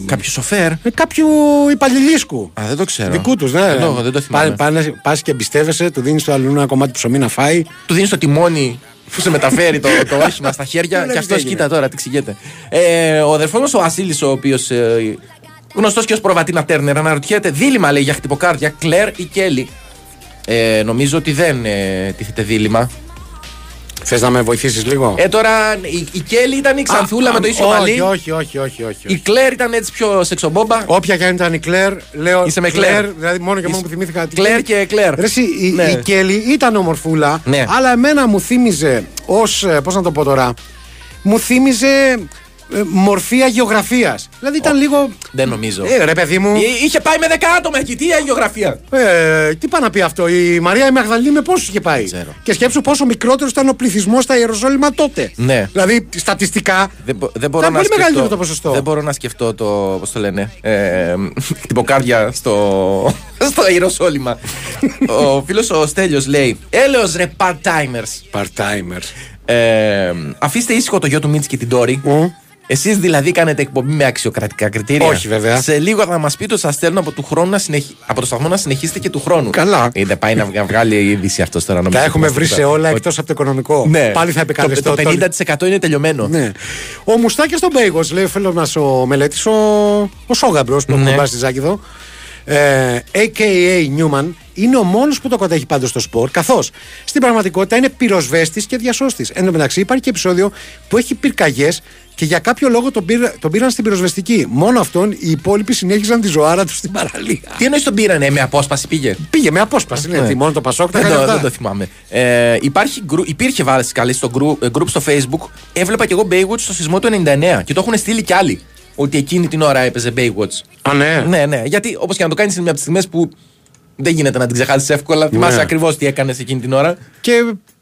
Κάποιο σοφέρ; Ε, κάποιου υπαλληλίσκου. Α, δεν το ξέρω. Δικού τους, ναι. Δεν το- δεν το θυμάμαι. Πας και εμπιστεύεσαι, του δίνεις το αλλού ένα κομμάτι ψωμί να φάει. Του δίνεις το τιμόνι που σε μεταφέρει το, το όχημα στα χέρια Βλέπεις και αυτός τι έγινε. κοίτα τώρα, τι ξηγέται. Ε, ο αδερφός μας ο Βασίλης, ο οποίος. Ε, Γνωστός και ως προβατίνα Τέρνερ, αναρωτιέται δίλημα λέει για χτυποκάρδια, Κλέρ ή Κέλλη. Ε, νομίζω ότι δεν ε, τίθεται δίλημα. Θες να με βοηθήσεις λίγο; Ε, τώρα η, η Κέλλη ήταν η Ξανθούλα Α, με το α, ίσιο όχι, μαλλί. όχι, όχι, όχι, όχι. Η Κλέρ ήταν έτσι πιο σεξομπόμπα. Όποια και αν ήταν η Κλέρ, λέω. Είσαι με Κλέρ. Δηλαδή, μόνο και μόνο Είσαι- που θυμήθηκα. την Κλέρ και Κλέρ. Ρε, εσύ, η, Ναι. η Κέλλη ήταν ομορφούλα, Ναι. αλλά εμένα μου θύμιζε ως. Πώς να το πω τώρα. Μου θύμιζε ε, μορφή αγιογραφίας. Δηλαδή ήταν λίγο. Δεν νομίζω. Ε, ρε παιδί μου. Ε, Είχε πάει με 10 άτομα εκεί, τι αγιογραφία. Ε, τι πάει να πει αυτό, η Μαρία η Μαγδαληνή με πόσους είχε πάει; ξέρω. Και σκέψου πόσο μικρότερο ήταν ο πληθυσμός στα Ιεροσόλυμα τότε. Ναι. Δηλαδή στατιστικά. Δεν, μπο- δεν μπορώ Ήταν να πολύ σκεφτώ, μεγαλύτερο το ποσοστό. Δεν μπορώ να σκεφτώ το. Πώς το λένε. Ε, χτυποκάρδια στο. [LAUGHS] στο Ιεροσόλυμα. ο φίλος ο Στέλιος λέει: Έλεος ρε part-timers. Part-timers. Ε, αφήστε ήσυχο το γιο του Μίτση και την Τόρη. Εσείς δηλαδή κάνετε εκπομπή με αξιοκρατικά κριτήρια; Όχι, βέβαια. Σε λίγο θα μας πείτε ότι σας στέλνω από, του χρόνου να συνεχι... από το σταθμό να συνεχίσετε και του χρόνου. Καλά. Ε, δεν πάει να βγα- βγάλει είδηση αυτός τώρα. Τα νομίζω. έχουμε βρει σε όλα εκτός από το οικονομικό. Ναι. Πάλι θα επικαλεστώ. Το, το 50% είναι τελειωμένο. Ναι. Ο Μουστάκης στον Μπέιγος, λέει ο φίλο μα ο μελέτης, ο, ο Σόγαμπρος που Ναι. έχουμε πάει στη Ζάκηδο. Ε, AKA Newman είναι ο μόνος που το κατέχει πάντως στο σπορ, καθώς στην πραγματικότητα είναι πυροσβέστης και διασώστης. Εν τω μεταξύ υπάρχει και επεισόδιο που έχει πυρκαγιές και για κάποιο λόγο τον, πήρα- τον πήραν στην πυροσβεστική. Μόνο αυτόν οι υπόλοιποι συνέχιζαν τη ζωάρα τους στην παραλία. Τι εννοείς τον πήρανε, με απόσπαση πήγε; Πήγε με απόσπαση, ναι, Ναι. τι, μόνο το Πασόκ τα Δεν έκανε το, αυτά. δεν το θυμάμαι. Ε, υπάρχει, γκρου- υπήρχε βάλει καλή στο group, ε, group στο facebook. Έβλεπα και εγώ Baywatch στο σεισμό του 99 και το έχουν στείλει κι άλλοι. Ότι εκείνη την ώρα έπαιζε Baywatch. Α, ναι. Ναι, ναι. Γιατί όπως και να το κάνεις είναι μια από τις στιγμές που δεν γίνεται να την ξεχάσεις εύκολα. Θυμάσαι ακριβώς τι έκανες εκείνη την ώρα. Και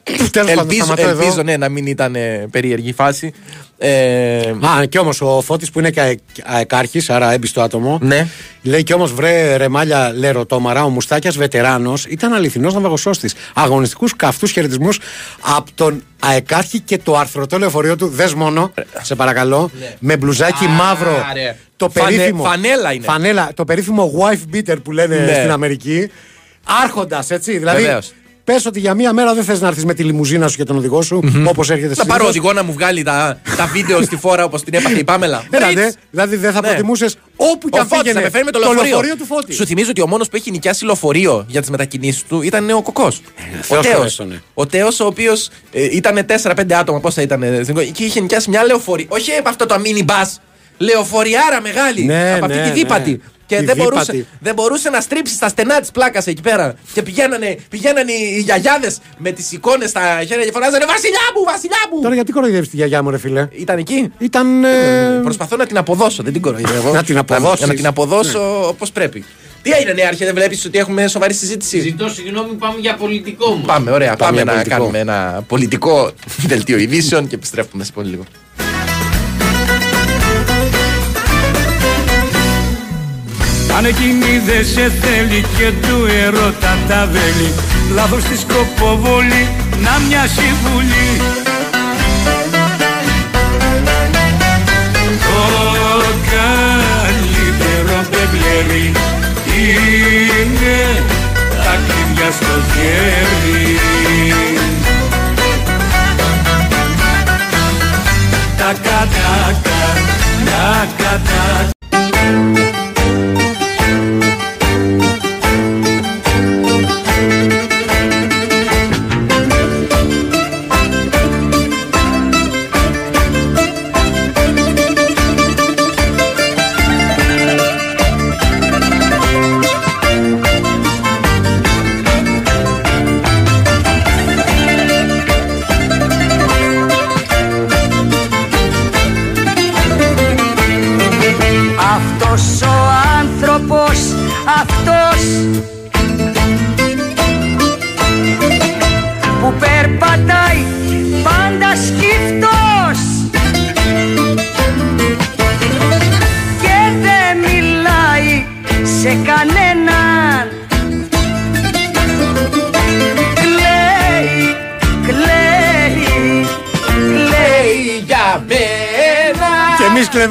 τέλος πάντων, Ελπίζω, σταματώ εδώ. ελπίζω ναι, να μην ήταν ε, περίεργη η φάση. Ε, Α, και όμως ο Φώτης που είναι και αε- αεκάρχης, άρα έμπιστο άτομο. Ναι. Λέει και όμως βρε ρεμάλια λερωτόμαρα, ο Μουστάκιας βετεράνος ήταν αληθινός ναυαγοσώστη. Αγωνιστικούς καυτούς χαιρετισμούς από τον αεκάρχη και το αρθρωτό λεωφορείο του. Δες μόνο, σε παρακαλώ, με μπλουζάκι μαύρο. ρε. Το Φανε- περίφημο. φανέλα είναι. Φανέλα, το περίφημο wife beater που λένε Ναι. στην Αμερική. Άρχοντας, έτσι. Δηλαδή, Βεβαίως. Πες ότι για μία μέρα δεν θες να έρθεις με τη λιμουζίνα σου και τον οδηγό σου, όπως έρχεται να στη πάρω οδηγό να μου βγάλει τα, τα βίντεο στη φόρα όπως την έπαθε η Πάμελα. Έλα, Μπριτς. ναι. Δηλαδή δεν θα Ναι. προτιμούσες όπου και Ο αν Φώτης πήγαινε θα με φέρει με το λεωφορείο. του Φώτη. Σου θυμίζω ότι ο μόνος που έχει νοικιάσει λεωφορείο για τις μετακινήσεις του ήταν ο Κοκός. ο Θεός Τέος. χωρέστονε. Ο Τέος, ο οποίος ήταν 4-5 άτομα, πόσα ήταν ε, στην εικόνα, και είχε νοικιάσει μια λεωφορεία. Όχι από αυτό το mini bus. Λεωφοριάρα μεγάλη. Ναι, από αυτή ναι, τη δίπατη. Ναι. Και Τη δεν μπορούσε, δίπατη. δεν μπορούσε να στρίψει στα στενά της πλάκας εκεί πέρα. Και πηγαίνανε, πηγαίνανε οι γιαγιάδες με τις εικόνες στα χέρια και φωνάζανε Βασιλιά μου, Βασιλιά μου! Τώρα γιατί κοροϊδεύεις τη γιαγιά μου, ρε φίλε; Ήταν εκεί. Ήταν. ε, Προσπαθώ να την αποδώσω, δεν την κοροϊδεύω. Να την αποδώσεις. Να, να την αποδώσω όπως πρέπει. Τι έγινε, Νέαρχε, δεν βλέπεις ότι έχουμε σοβαρή συζήτηση; Ζητώ συγγνώμη, πάμε για πολιτικό μου. Πάμε, ωραία. Πάμε, για να πολιτικό. κάνουμε ένα πολιτικό δελτίο ειδήσεων και επιστρέφουμε σε πολύ λίγο. Αν εκείνη δε σε θέλει και του ερώτα τα βέλη Λάθος της σκοποβολή να μοιάσει βουλή. Το καλύτερο πεμπλερί είναι τα κλειδιά στο χέρι. Τακα, τακα, τακα, τακα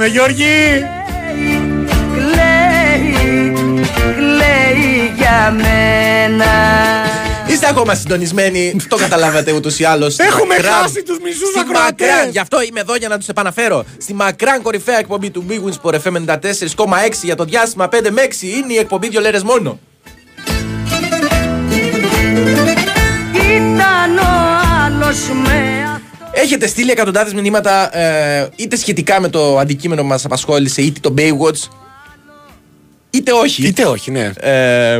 κλαίμε Γιώργη. Κλαίει, κλαίει για μένα Είστε ακόμα συντονισμένοι, το καταλάβατε ούτως ή άλλως. [LAUGHS] Έχουμε χάσει τους μισούς ακροατές. Γι' αυτό είμαι εδώ για να τους επαναφέρω. Στη μακράν κορυφαία εκπομπή του Big Wins Sport FM 94,6 για το διάστημα 5 με 6 είναι η εκπομπή δύο λέρες μόνο. Ήταν ο άλλος με Έχετε στείλει εκατοντάδες μηνύματα ε, είτε σχετικά με το αντικείμενο που μας απασχόλησε, είτε το Baywatch, είτε όχι. Είτε όχι, ναι. Ε,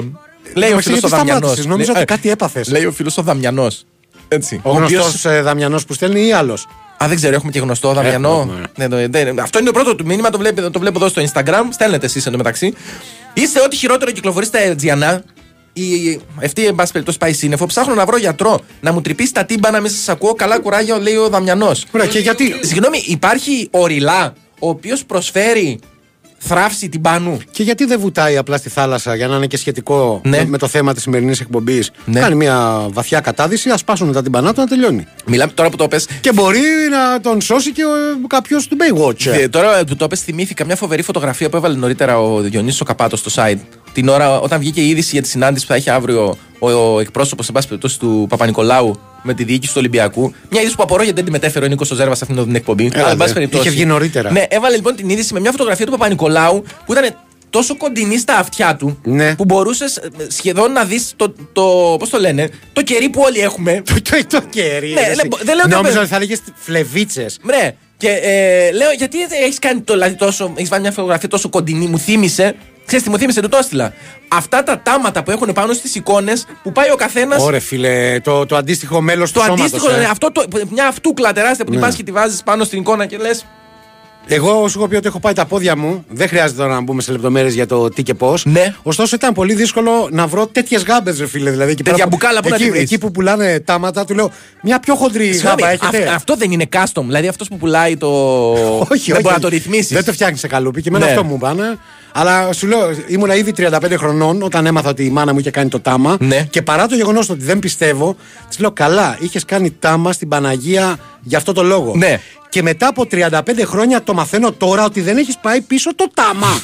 λέει ο Εντάξει, φίλος ο γιατί Δαμιανός. σταμάτησες, νόμιζα ότι κάτι έπαθες. Λέει ο φίλος ο Δαμιανός. Έτσι. Ο οποίος- γνωστός ε, Δαμιανός που στέλνει ή άλλος; Α, δεν ξέρω, έχουμε και γνωστό Δαμιανό. Έχουμε, Ναι, το- δεν- αυτό είναι το πρώτο του μήνυμα, το, βλέπετε, το βλέπω εδώ στο Instagram. Στέλνετε εσείς εντωμεταξύ. Είστε ό,τι χειρότερο κυκλοφορεί στα Ερτζιανά. Η, αυτή, εν πάση περιπτώσει, πάει σύννεφο. Ψάχνω να βρω γιατρό να μου τρυπήσει τα τύμπανα, μην σας ακούω. Καλά κουράγιο, λέει ο Δαμιανός. Ωραία, και γιατί; Συγγνώμη, υπάρχει ο Ριλά, ο οποίος προσφέρει θράψη τυμπάνου. Και γιατί δεν βουτάει απλά στη θάλασσα για να είναι και σχετικό Ναι. με, με το θέμα της σημερινής εκπομπής; Ναι. Κάνει μια βαθιά κατάδυση, ας πάσουν τα τυμπανά του να τελειώνει. Μιλάμε τώρα που το πες. Και μπορεί να τον σώσει και κάποιος του Baywatch. Ε, τώρα που το πες θυμήθηκα μια φοβερή φωτογραφία που έβαλε νωρίτερα ο Διονύσης ο Καπάτος στο site. Την ώρα όταν βγήκε η είδηση για τη συνάντηση που θα έχει αύριο ο, ο εκπρόσωπος εν πάση περιπτώσει, του Παπα-Νικολάου με τη διοίκηση του Ολυμπιακού. Μια είδηση που απορώ γιατί δεν τη μετέφερε ο Νίκος Ζέρβα σε αυτήν την εκπομπή. Έλα, Αλλά, εν πάση δε. περιπτώσει. Είχε βγει νωρίτερα. Ναι, έβαλε λοιπόν την είδηση με μια φωτογραφία του Παπα-Νικολάου που ήταν τόσο κοντινή στα αυτιά του Ναι. που μπορούσες σχεδόν να δεις το, το, πώς το λένε, το κερί που όλοι έχουμε. [LAUGHS] Το, το, το κερί. Ναι, ρε, εσύ. λέ- δεν λέω το Νόμιζα παι- ότι θα λέγες φλεβίτσες. Ναι. Και ε, λέω, γιατί έχεις κάνει το, δηλαδή, τόσο. Έχεις βάλει μια φωτογραφία τόσο κοντινή, μου θύμισε. Ξέρεις τι μου θύμισε, του το έστειλα. Αυτά τα τάματα που έχουν πάνω στις εικόνες που πάει ο καθένα. Ωραία, φίλε, το, το αντίστοιχο μέλος του Το σώματος, αντίστοιχο, ε. ναι, αυτό το, μια αυτούκλα τεράστια που την Ναι. πα και τη βάζεις πάνω στην εικόνα και λες. Εγώ σου έχω πει ότι έχω πάει τα πόδια μου. Δεν χρειάζεται τώρα να μπούμε σε λεπτομέρειες για το τι και πώς. Ναι. Ωστόσο ήταν πολύ δύσκολο να βρω τέτοιες γάμπες, ρε φίλε. Δηλαδή, εκεί Τέτοια πέρα που- μπουκάλα που να εκεί, τη βρεις; εκεί που πουλάνε τάματα, του λέω μια πιο χοντρή Συγγνώμη, γάμπα έχετε. αυ- αυτό δεν είναι custom. Δηλαδή αυτός που πουλάει το. [LAUGHS] όχι, δεν όχι. μπορεί να το ρυθμίσεις. Δεν το φτιάχνεις σε καλούπι και εμένα Ναι. αυτό μου πάνε. Αλλά σου λέω, ήμουνα ήδη 35 χρονών όταν έμαθα ότι η μάνα μου είχε κάνει το τάμα. Ναι. Και παρά το γεγονός ότι δεν πιστεύω, της λέω καλά, είχες κάνει τάμα στην Παναγία για αυτό το λόγο. Ναι. Και μετά από 35 χρόνια το μαθαίνω τώρα ότι δεν έχεις πάει πίσω το τάμα. [LAUGHS]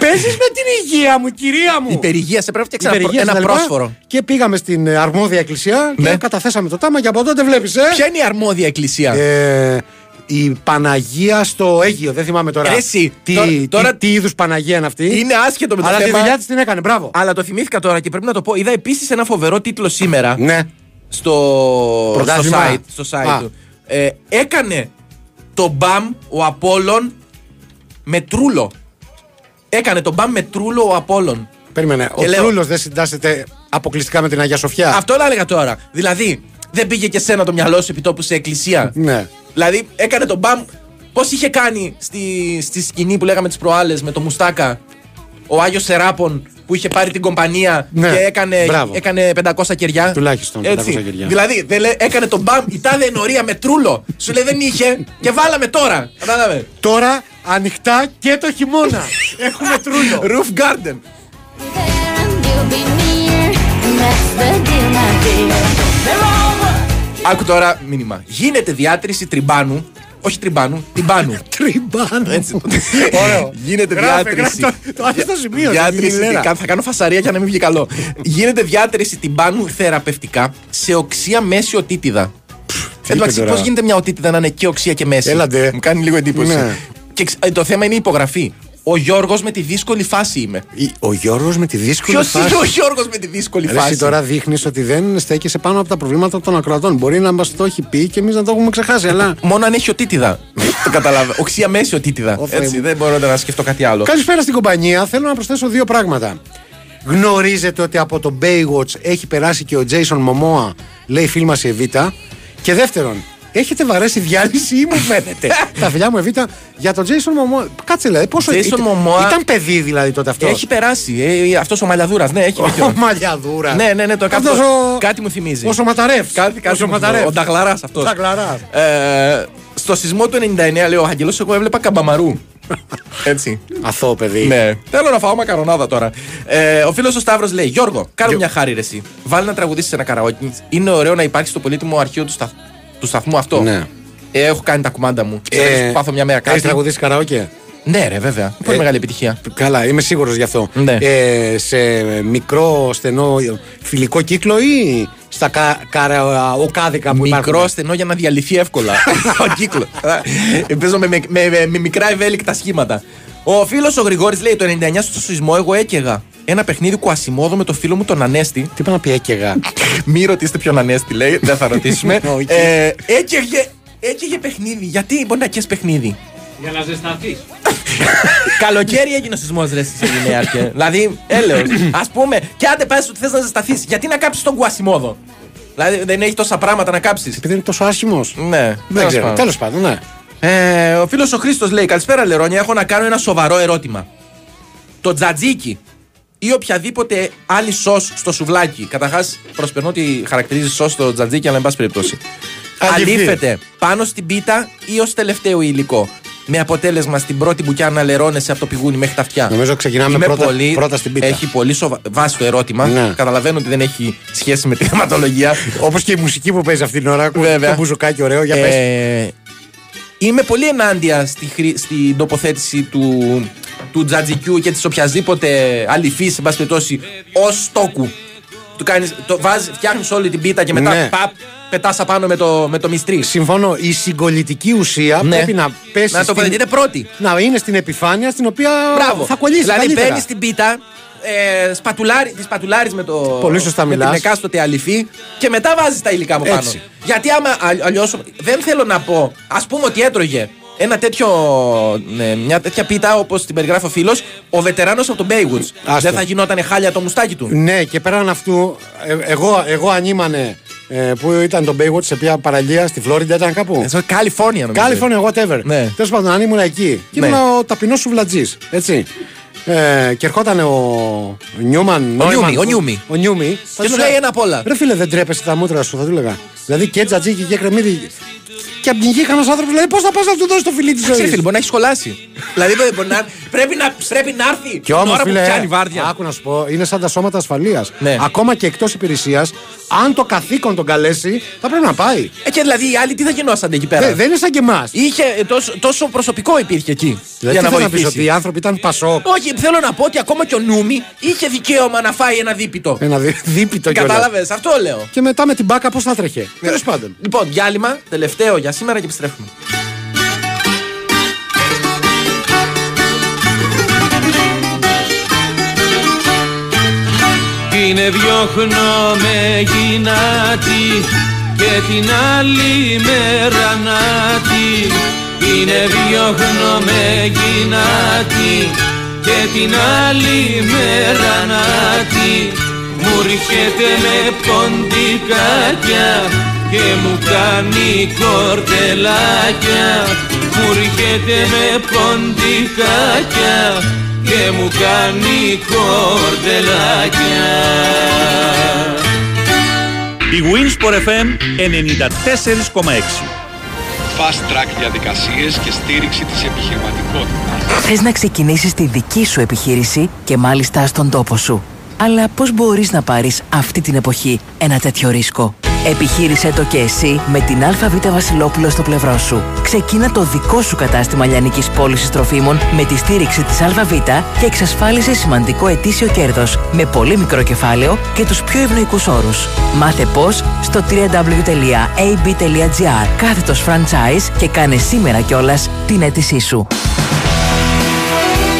Παίζεις με την υγεία μου, κυρία μου. Υπερηγία, σε πρέπει να φτιάξεις Υπερηγεία ένα, κτλ. πρόσφορο. Και πήγαμε στην ε, αρμόδια εκκλησία Ναι. και καταθέσαμε το τάμα και από τότε βλέπεις, ε. Ποια είναι η αρμόδια εκκλησία; Ε, η Παναγία στο Αίγυο, δεν θυμάμαι τώρα. Ρε εσύ, τι, τώρα- τι, τώρα- τι είδους Παναγία είναι αυτή; Είναι άσχετο με το Αλλά τη θέμα. δουλειά της την έκανε, μπράβο. Αλλά το θυμήθηκα τώρα και πρέπει να το πω. Είδα επίσης ένα φοβερό τίτλο σήμερα Ναι. στο, στο Πρωτάθλημα. site, στο site Α. του. Ε, έκανε το μπαμ ο Απόλλων με τρούλο. Έκανε το μπαμ με τρούλο ο Απόλλων. Περίμενε. Ο Και λέω- Τρούλος δεν συντάσσεται αποκλειστικά με την Αγία Σοφιά; Αυτό έλεγα τώρα. Δηλαδή, δεν πήγε και σένα το μυαλό σου επιτόπου σε εκκλησία; Ναι. Δηλαδή, έκανε το μπαμ. Πώς είχε κάνει στη, στη σκηνή που λέγαμε τις προάλλες με το Μουστάκα; Ο Άγιος Σεράπων που είχε πάρει την κομπανία Ναι, και έκανε, μπράβο. έκανε 500 κεριά. Τουλάχιστον 500 κεριά. Δηλαδή, δεν λέ- έκανε τον μπαμ η τάδε ενορία με τρούλο. Σου λέει δεν είχε και βάλαμε τώρα. Κατάλαβε. Τώρα ανοιχτά και το χειμώνα. [LAUGHS] Έχουμε Τρούλο. Roof Garden. Άκου τώρα μήνυμα. Γίνεται διάτρηση τριμπάνου. Όχι τριμπάνου, τυμπάνου. [LAUGHS] Τριμπάνο. Έτσι. Ωραίο. [LAUGHS] Γίνεται Γράφε, διάτρηση. γράφε, το- το άφησε στο σημείο, Διάτρηση. στη λέρα. κα- Θα κάνω φασαρία για να μην βγει καλό. Γίνεται διάτρηση τυμπάνου θεραπευτικά σε οξία μέση οτίτιδα. Εντάξει, τώρα. πώς γίνεται μια οτίτιδα να είναι και οξία και μέση; Έλατε. Μου κάνει λίγο εντύπωση. Ναι. Και ξ- ε, το θέμα είναι η υπογραφή. Ο Γιώργος με τη δύσκολη φάση είμαι. Ο Γιώργος με τη δύσκολη Ποιος φάση; είναι ο Γιώργος με τη δύσκολη Ρε, φάση; Εσύ τώρα δείχνεις ότι δεν στέκεσαι πάνω από τα προβλήματα των ακροατών. Μπορεί να μας το έχει πει και εμείς να το έχουμε ξεχάσει, αλλά. Μόνο αν έχει οτίτιδα. το καταλάβω. Οξία μέση οτίτιδα. Θεέ Έτσι, μου. δεν μπορώ να σκεφτώ κάτι άλλο. Καλησπέρα στην κομπανία. Θέλω να προσθέσω δύο πράγματα. Γνωρίζετε ότι από το Baywatch έχει περάσει και ο Jason Momoa, λέει φίλη μα η Εβίτα. Και δεύτερον, έχετε βαρέσει διάλυση ή μου φαίνεται; Τα φιλιά μου Εβίτα για τον Jason Momoa. Κάτσε δηλαδή, πόσο Jason ήταν, Momoa- ήταν παιδί δηλαδή τότε αυτός; Έχει περάσει. Ε, αυτός ο Μαλιαδούρας, ναι, έχει Ο δίκιο. Μαλιαδούρας. Ναι, ναι, ναι, το Αυτός κάτι, ο- κάτι μου θυμίζει. Ο Σωματαρεύ. Κάτι, κάτι Ο μου- Σωματαρεύ. Ο Νταγλαράς αυτός. Νταγλαράς. Ε, στο σεισμό του 99, λέει ο Άγγελο, εγώ έβλεπα καμπαμαρού. [LAUGHS] Έτσι. Αθώο παιδί. Ναι. Θέλω να φάω μακαρονάδα τώρα. Ε, ο φίλος ο Σταύρος λέει: Γιώργο, κάνε μια χάρη ρε, εσύ. Βάλει να τραγουδήσεις ένα καραόκι. Είναι ωραίο να υπάρχει στο πολύτιμο αρχείο του, σταθ- του σταθμού αυτό. Ναι. Ε, έχω κάνει τα κουμάντα μου. Ε, Ε, πάθω μια μέρα Έχεις κάτι. τραγουδήσει καραόκε; Ναι, ρε, βέβαια. Πολύ Ε, μεγάλη επιτυχία. Καλά, είμαι σίγουρος γι' αυτό. Ναι. Ε, σε μικρό στενό φιλικό κύκλο ή στα κα, καραοκάδικα που υπάρχουν; Μικρό στενό για να διαλυθεί εύκολα. [LAUGHS] ο κύκλος. Ε, Παίζω με, με, με- με μικρά ευέλικτα σχήματα. Ο φίλος ο Γρηγόρης λέει το 99 στο σεισμό εγώ έκαιγα ένα παιχνίδι κουασιμόδο με το φίλο μου τον Ανέστη. Τι είπα να πει έκαιγα. [LAUGHS] Μη ρωτήσετε ποιον Ανέστη λέει, δεν θα ρωτήσουμε. [LAUGHS] Όχι. ε, έκαιγε, έκαιγε παιχνίδι. Γιατί μπορεί να καίς παιχνίδι; Για να ζεσταθείς. [LAUGHS] Καλοκαίρι έγινε ο σεισμός ρε στη Σεληνέαρχε. δηλαδή, έλεος. Α πούμε, και άντε πας ότι θες να ζεσταθείς, γιατί να κάψεις τον κουασιμόδο; Δηλαδή δεν έχει τόσα πράγματα να κάψεις. Επειδή είναι τόσο άσχημος. Ναι, Δεν ξέρω. Τέλος πάντων, ναι. Ε, ο φίλος ο Χρήστος λέει: Καλησπέρα, Λερόνια. Έχω να κάνω ένα σοβαρό ερώτημα. Το τζατζίκι ή οποιαδήποτε άλλη σος στο σουβλάκι. Καταρχάς, προσπερνώ ότι χαρακτηρίζει σος στο τζατζίκι, αλλά εν πάση περιπτώσει. Αληφθεί. Αλήφεται πάνω στην πίτα ή ως τελευταίο υλικό. Με αποτέλεσμα στην πρώτη μπουκιά να λερώνεσαι από το πηγούνι μέχρι τα αυτιά. Νομίζω ξεκινάμε Είμαι πρώτα- πολύ, πρώτα στην πίτα. Έχει πολύ σοβα... βάση το ερώτημα. Ναι. Καταλαβαίνω ότι δεν έχει σχέση με τη θεματολογία. [LAUGHS] Όπως και η μουσική που παίζει αυτή την ώρα. Βέβαια. Το μπουζουκάκι ωραίο, για πες. Ε, είμαι πολύ ενάντια στη, χρή- στην τοποθέτηση του, του τζατζικιού και της οποιασδήποτε αληφή, εν πάση περιπτώσει, ως στόκου. Του κάνεις, το βάζεις, φτιάχνεις όλη την πίτα και μετά Ναι. παπ, πετάς απάνω με το, με το μυστρί. Συμφωνώ. Η συγκολητική ουσία Ναι. πρέπει να πέσει. Να στην- τοποθετείτε πρώτη. Να είναι στην επιφάνεια στην οποία Μπράβο. θα κολλήσει. δηλαδή καλύτερα. μπαίνει στην πίτα, ε, σπατουλάρι, τη σπατουλάρεις με, το, Πολύ σωστά με την μιλάς. εκάστοτε αληφή και μετά βάζεις τα υλικά από πάνω. Έτσι. Γιατί άμα αλλιώς δεν θέλω να πω, ας πούμε ότι έτρωγε ένα τέτοιο, ναι, μια τέτοια πίτα όπως την περιγράφει ο φίλος, ο βετεράνος από τον Baywoods. Άστο. Δεν θα γινόταν χάλια το μουστάκι του. Ναι, και πέραν αυτού, ε, εγώ, εγώ ανήμανε ε, που ήταν το Baywatch σε ποια παραλία στη Φλόριντα, ήταν κάπου; Στο Καλιφόρνια νομίζω. California, whatever. Ναι. Τέλος πάντων, αν ήμουν εκεί. Και Ναι. ήμουν ο ταπεινός σουβλατζής. Έτσι. Ε, και ερχόταν ο Νιούμαν. Ο Νόιμαν, Νιούμι, ο Νιούμι. Ο Νιούμι. Θα Και του σου έλεγα, λέει ένα απ' όλα. Ρε φίλε, δεν τρέπεσαι τα μούτρα σου, θα του έλεγα. Δηλαδή και τζατζίκι και κρεμμύδι. Και από την γη κανένα άνθρωπο λέει πώς θα πας να του δώσεις το φιλί της Ξέρει, ζωής; φίλε, μπορεί να έχεις σχολάσει. δηλαδή μπορεί να, πρέπει, να, πρέπει να έρθει Και την όμω, ώρα φίλε, που πιάνει βάρδια. άκου να σου πω, είναι σαν τα σώματα ασφαλείας. Ναι. Ακόμα και εκτός υπηρεσίας, αν το καθήκον τον καλέσει, θα πρέπει να πάει. Ε, και δηλαδή οι άλλοι τι θα γινώσαν εκεί πέρα; Δεν, δεν είναι σαν και εμάς. Είχε ε, τόσο, τόσο προσωπικό υπήρχε εκεί. Δηλαδή, για να τι θες να πεις βοηθήσει. ότι οι άνθρωποι ήταν πασόκ; Όχι, θέλω να πω ότι ακόμα και ο Νούμι είχε δικαίωμα να φάει ένα δίπιτο. Ένα δι- [LAUGHS] δίπιτο κιόλας. Κατάλαβε, αυτό λέω. Και μετά με την μπάκα πώς θα τρέχε. Τέλος πάντων. Λοιπόν, διάλειμμα, τελευταίο για σήμερα και επιστρέφουμε. Είναι διώχνω με γυνάτη και την άλλη μέρα νάτι Είναι διώχνω με γυνάτη και την άλλη μέρα νάτι Μου ρίχεται με ποντικάκια και μου κάνει κορτελάκια Μου ρίχεται με ποντικάκια και μου κάνει κορτελάκια Η Winsport FM 94,6 Fast Track διαδικασίες και στήριξη της επιχειρηματικότητας. Θες να ξεκινήσεις τη δική σου επιχείρηση και μάλιστα στον τόπο σου. Αλλά πώς μπορείς να πάρεις αυτή την εποχή ένα τέτοιο ρίσκο; Επιχείρησέ το και εσύ με την ΑΒ Βασιλόπουλο στο πλευρό σου. Ξεκίνα το δικό σου κατάστημα λιανικής πώλησης τροφίμων με τη στήριξη της ΑΒ και εξασφάλισε σημαντικό ετήσιο κέρδος με πολύ μικρό κεφάλαιο και τους πιο ευνοϊκούς όρους. Μάθε πώς στο www.ab.gr κάθετος franchise και κάνε σήμερα κιόλας την αίτησή σου.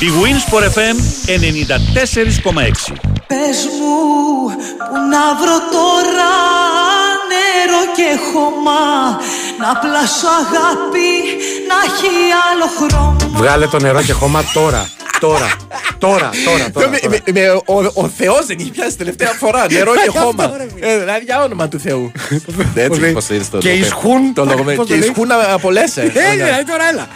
Η Winsport FM 94,6. Πες μου που να βρω τώρα νερό και χώμα Να πλάσω αγάπη να έχει άλλο χρώμα Βγάλε το νερό και χώμα τώρα. Τώρα. Τώρα, τώρα, τώρα. Με- τώρα. με- με- ο, ο Θεός δεν είχε πιάσει τελευταία φορά. Νερό και Αυτό, χώμα. ρε, Ε, Δηλαδή για όνομα του Θεού. [LAUGHS] Έτσι λέει, πώς είδες το και το- ισχούν, Το λόγο με- πώς Και το λέει. ισχούν από λέσσε. Ε, δηλαδή τώρα έλα.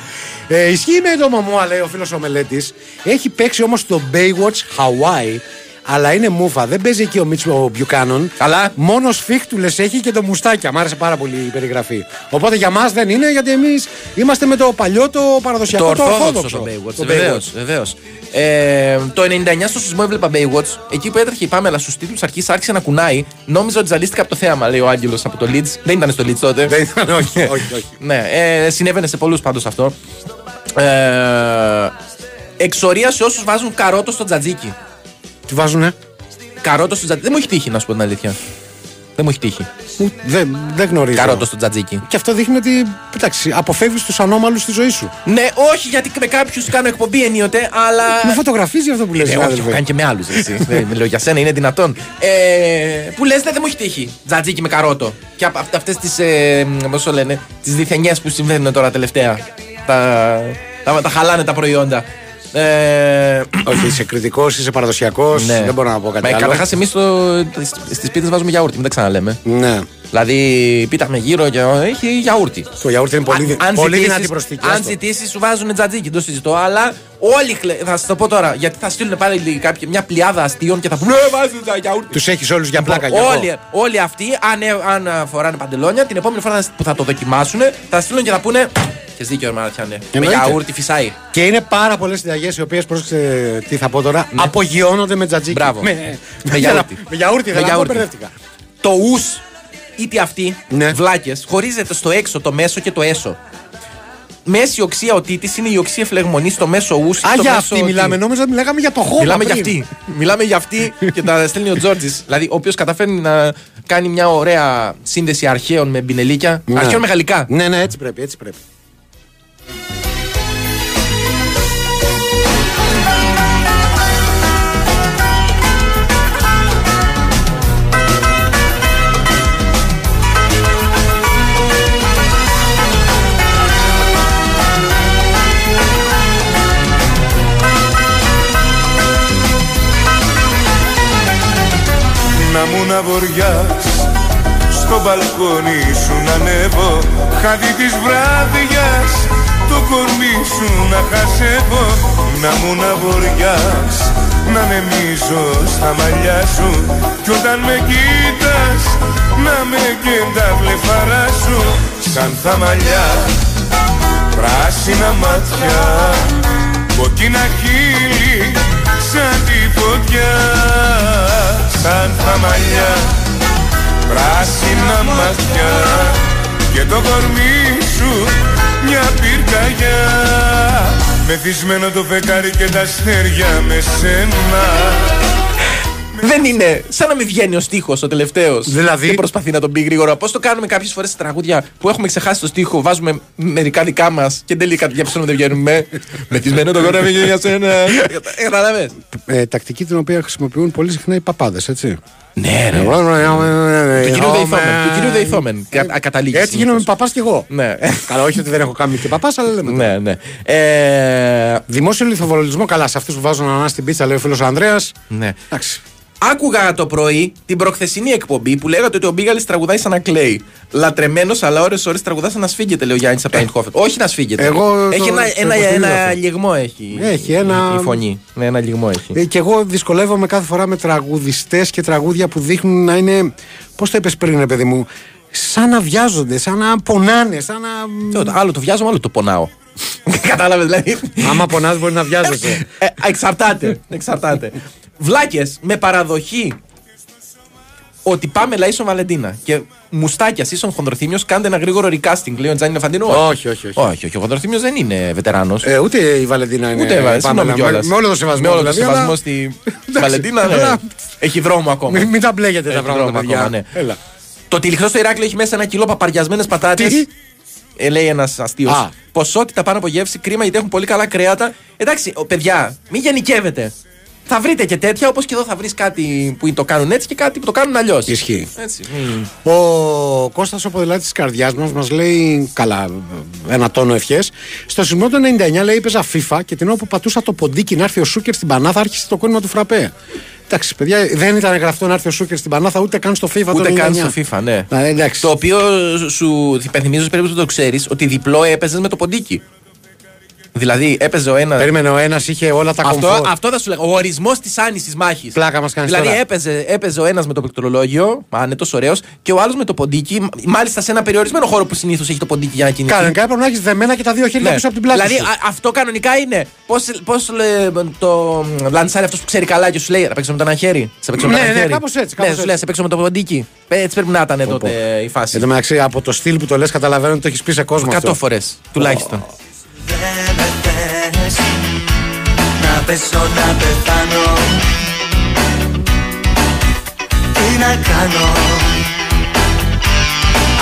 Ε, ισχύει με το μαμούα, λέει ο φίλος ο μελέτης. Έχει παίξει όμως το Baywatch Hawaii. Αλλά είναι μούφα. Δεν παίζει εκεί ο Μίτσο Μπιουκάνον. Αλλά. Μόνος σφίχτουλε έχει και το μουστάκια. Μ' άρεσε πάρα πολύ η περιγραφή. Οπότε για μας δεν είναι, γιατί εμείς είμαστε με το παλιό, το παραδοσιακό, Το ορθόδοξο το Baywatch. Το Βεβαίως, βεβαίως. Ε, το 99 στο σεισμό έβλεπα Baywatch. Εκεί που έτρεχε η Πάμελα στους τίτλους αρχής άρχισε να κουνάει. Νόμιζα ότι ζαλίστηκα από το θέαμα, λέει ο Άγγελος από το Leeds. Δεν ήταν στο Leeds τότε. Δεν ήταν, όχι, [LAUGHS] όχι, όχι. ναι, ε, συνέβαινε σε πολλούς πάντως αυτό. Ε, εξορία σε όσους βάζουν καρότο στο τζατζίκι. Τι βάζουνε. Καρότο στο τζατζίκι. Δεν μου έχει τύχει, να σου πω την αλήθεια. Δεν μου έχει τύχει. Ου, Δεν, δεν γνωρίζω. Καρότο στο τζατζίκι. Και αυτό δείχνει ότι εντάξει, αποφεύγεις τους ανώμαλους στη ζωής σου. Ναι, όχι γιατί με κάποιους κάνω εκπομπή ενίοτε, αλλά. Με φωτογραφίζει αυτό που λες. Ε, όχι, έχω κάνει και με άλλους. Δεν λέω για σένα, είναι δυνατόν. Ε, που λες, δεν μου έχει τύχει. Τζατζίκι με καρότο. Και από αυτές τις. Ε, Πώς το λένε, τις διθενιές που συμβαίνουν τώρα τελευταία. Τα, τα, τα χαλάνε τα προϊόντα. Ε, Όχι, είσαι κριτικός, είσαι παραδοσιακός. ναι. Δεν μπορώ να πω κάτι Μα άλλο. Καταρχάς, εμείς στις πίτες βάζουμε γιαούρτι, μην τα ξαναλέμε. Ναι. Δηλαδή, πίτα με γύρω και έχει γιαούρτι. Το γιαούρτι είναι πολύ, δυ- Αν πολύ ζητήσεις- δυνατή προσθήκη. Αν άστο. ζητήσεις, σου βάζουν τζατζίκι, το συζητώ. Αλλά όλοι, χλε- θα σα το πω τώρα, γιατί θα στείλουν πάλι κάποια, μια πλειάδα αστείων και θα πούνε «Ε, βάζουν τα γιαούρτι. Τους έχεις όλους για πλάκα. γι' αυτό. Όλοι, όλοι αυτοί, αν, ε- αν φοράνε παντελόνια, την επόμενη φορά που θα το δοκιμάσουν, θα στείλουν και θα πούνε. Και δίκιο, ρε Μαραθιάνε. Με Εννοείται. γιαούρτι φυσάει. Και είναι πάρα πολλές συνταγές οι οποίες, πρόσεξε τι θα πω τώρα, απογειώνονται με τζατζίκι. Ναι. Μπράβο. Με, Με γιαούρτι. Με γιαούρτι, Με θέλω να πω, γιαούρτι. μπερδεύτηκα. Το ους, είτε αυτή, Ναι. βλάκες, χωρίζεται στο έξω, το μέσο και το έσω. Μέση οξία οτήτη είναι η οξία φλεγμονής στο μέσο ους. Α, για αυτή μιλάμε. Νόμιζα ότι μιλάγαμε για το χώμα. Μιλάμε για πριν. αυτή. Μιλάμε για αυτή και τα στέλνει ο Τζόρτζης. Δηλαδή, ο οποίος καταφέρνει να κάνει μια ωραία σύνδεση αρχαίων με μπινελίκια. Ναι. Αρχαίων με γαλλικά. Ναι, ναι, έτσι πρέπει, έτσι πρέπει. Να μου να βοριάς στο μπαλκόνι σου να ανέβω Χάδι της βράδιας το κορμί σου να χασεύω Να μου να βοριάς να νεμίζω στα μαλλιά σου. Κι όταν με κοίτας να με και τα βλεφαρά σου. Σαν τα μαλλιά πράσινα μάτια Κοκκίνα χείλη σαν τη φωτιά. Σαν τα μαλλιά πράσινα μάτια Και το κορμί σου μια πυρκαγιά. Μεθυσμένο το φεκάρι και τα αστέρια με σένα Δεν είναι. Σαν να μην βγαίνει ο στίχος ο τελευταίος. Δηλαδή; Και προσπαθεί να τον πει γρήγορα. Πώς το κάνουμε κάποιες φορές σε τραγούδια που έχουμε ξεχάσει το στίχο, βάζουμε μερικά δικά μας και τελικά διαψώνουμε δεν βγαίνουμε. Μεθυσμένο το κορμί για σένα. Κατάλαβε. Ε, τακτική την οποία χρησιμοποιούν πολύ συχνά οι παπάδες, έτσι. Ναι, ρε. Του κυρίου Δεϊθόμεν. Του κυρίου Δεϊθόμεν. Κα- Καταλήγεις. Έτσι γίνομαι παπάς κι εγώ. Ναι. Καλά, όχι ότι δεν έχω κάνει και παπάς, αλλά λέμε. Ναι, ναι. Ε, Δημόσιο λιθοβολισμό, καλά. Σε αυτούς που βάζουν ανά στην πίτσα, λέει ο φίλος Ανδρέας. ναι. Εντάξει. Άκουγα το πρωί την προχθεσινή εκπομπή που λέγατε ότι ο Μπίγαλης τραγουδάει σαν να κλαίει. Λατρεμένος, αλλά ώρε-ώρε τραγουδά σαν να σφίγγεται, λέει ο Γιάννης από τα Eindhoven. Όχι να σφίγγεται. Ε, Εγώ έχει το- ένα, το ένα, υποστηρίζω ένα αυτό. λιγμό έχει. Έχει ένα- Η φωνή. Ναι, ένα λιγμό έχει. Ε, και εγώ δυσκολεύομαι κάθε φορά με τραγουδιστές και τραγούδια που δείχνουν να είναι. Πώς το είπες πριν, ρε παιδί μου; Σαν να βιάζονται, σαν να πονάνε, σαν να. Το- Άλλο το βιάζομαι, άλλο το πονάω. [LAUGHS] Κατάλαβες δηλαδή. Άμα πονάς μπορεί να βιάζεσαι. Ε, εξαρτάται. εξαρτάται. Βλάκες με παραδοχή ότι πάμε λαή στον Βαλεντίνα και μουστάκια ίσον χονδροθύμιος, κάντε ένα γρήγορο recasting, λέει ο Τζάνι Νεφαντίνου. Όχι, όχι, όχι. όχι, όχι. Ο χονδροθύμιος δεν είναι βετεράνος. Ε, ούτε η Βαλεντίνα είναι. Ούτε Βαλεντίνα. Πάμελα, Συγγνώμη κιόλας. με, με όλο το σεβασμό. Με όλο το δηλαδή, σεβασμό αλλά- στη Εντάξει, Βαλεντίνα. ναι. αλλά- Έχει δρόμο ακόμα. Μην, μην τα μπλέκετε τα Έχει πράγματα, δρόμο παιδιά. ακόμα, ναι. Έλα. Το τυλιχτό στο Ηράκλειο έχει μέσα ένα κιλό παπαριασμένες πατάτες. Τι; Ε, λέει ένας αστείος. Α. Ποσότητα πάνω από γεύση, κρίμα γιατί έχουν πολύ καλά κρέατα. Εντάξει, ο, παιδιά, μην γενικεύετε. Θα βρείτε και τέτοια, όπως και εδώ θα βρεις κάτι που το κάνουν έτσι και κάτι που το κάνουν αλλιώς. Ισχύει. Έτσι. μη- Ο Κώστας ο ποδηλάτης της καρδιάς μας μας λέει καλά ένα τόνο ευχές στο σημείο του 99 λέει έπαιζα FIFA και την ώρα που πατούσα το ποντίκι να έρθει ο Σούκερ στην Πανάθα άρχισε το κόνημα του φραπέ εντάξει παιδιά δεν ήταν γραφτό να έρθει ο Σούκερ στην Πανάθα ούτε καν στο FIFA Ούτε το 99 καν στο FIFA, ναι. Α, εντάξει. Το οποίο σου υπενθυμίζω σε περίπτωση που το ξέρεις ότι διπλό έπαιζες με το ποντίκι. Δηλαδή έπαιζε ο ένα. Περίμενε ο ένας είχε όλα τα Αυτό, κομφόρ αυτό θα σου λέγα. Ο ορισμός της άνησης μάχης. Πλάκα μας κάνεις Δηλαδή τώρα. έπαιζε, έπαιζε ο ένας με το πληκτρολόγιο, άνετο, ωραίος, και ο άλλος με το ποντίκι, μ- μάλιστα σε ένα περιορισμένο χώρο που συνήθως έχει το ποντίκι για να κινηθεί. Κανονικά έπρεπε να έχεις δεμένα και τα δύο χέρια Ναι. πίσω από την πλάτη Δηλαδή σου. α- αυτό κανονικά είναι. Πώς το λανσάρει αυτός που ξέρει καλά και σου λέει Να παίξω με το ένα χέρι. Σε παίξω με το Ναι, ένα ναι, χέρι. κάπως έτσι, Ναι, κάπως σου λέει Σε παίξω με το ποντίκι. Ε, Έτσι πρέπει να ήταν τότε η φάση. Εν τω μεταξύ από το στυλ που το λες καταλαβαίνω ότι το έχεις πει σε κόσμο 100 αυτό. φορές τουλάχιστον. Δεν με θες Να πέσω να πεθάνω. Τι να κάνω.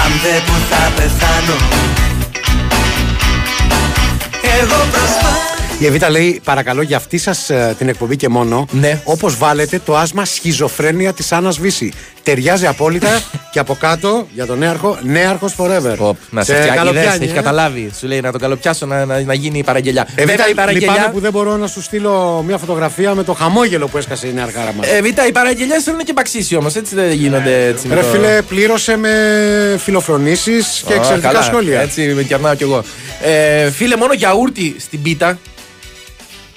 Αν δεν που θα πεθάνω. Εγώ προσπάθησα Η Εβίτα λέει: Παρακαλώ για αυτή σας την εκπομπή και μόνο. Ναι. Όπως βάλετε το άσμα σχιζοφρένεια της Άννας Βύση. Ταιριάζει απόλυτα [LAUGHS] και από κάτω για τον νέαρχο, νέαρχος forever. Οπ, να σε Σε φτιάξει. καλοπιάνει, Είδες, έχεις ε. καταλάβει. Σου λέει να τον καλοπιάσω να, να, να γίνει η παραγγελιά. Εβίτα, Βέβαια, η παραγγελιά. λυπάμαι που δεν μπορώ να σου στείλω μια φωτογραφία με το χαμόγελο που έσκασε η νεαρχάρα μας. Ε, Β, οι παραγγελίε θέλουν και μπαξίσι όμως. Έτσι δεν γίνονται έτσι. με Ρε το- φίλε, πλήρωσε με φιλοφρονήσεις και Α, εξαιρετικά καλά, σχόλια. Έτσι με κερνάω κι εγώ. Ε, φίλε, μόνο γιαούρτι στην πίτα.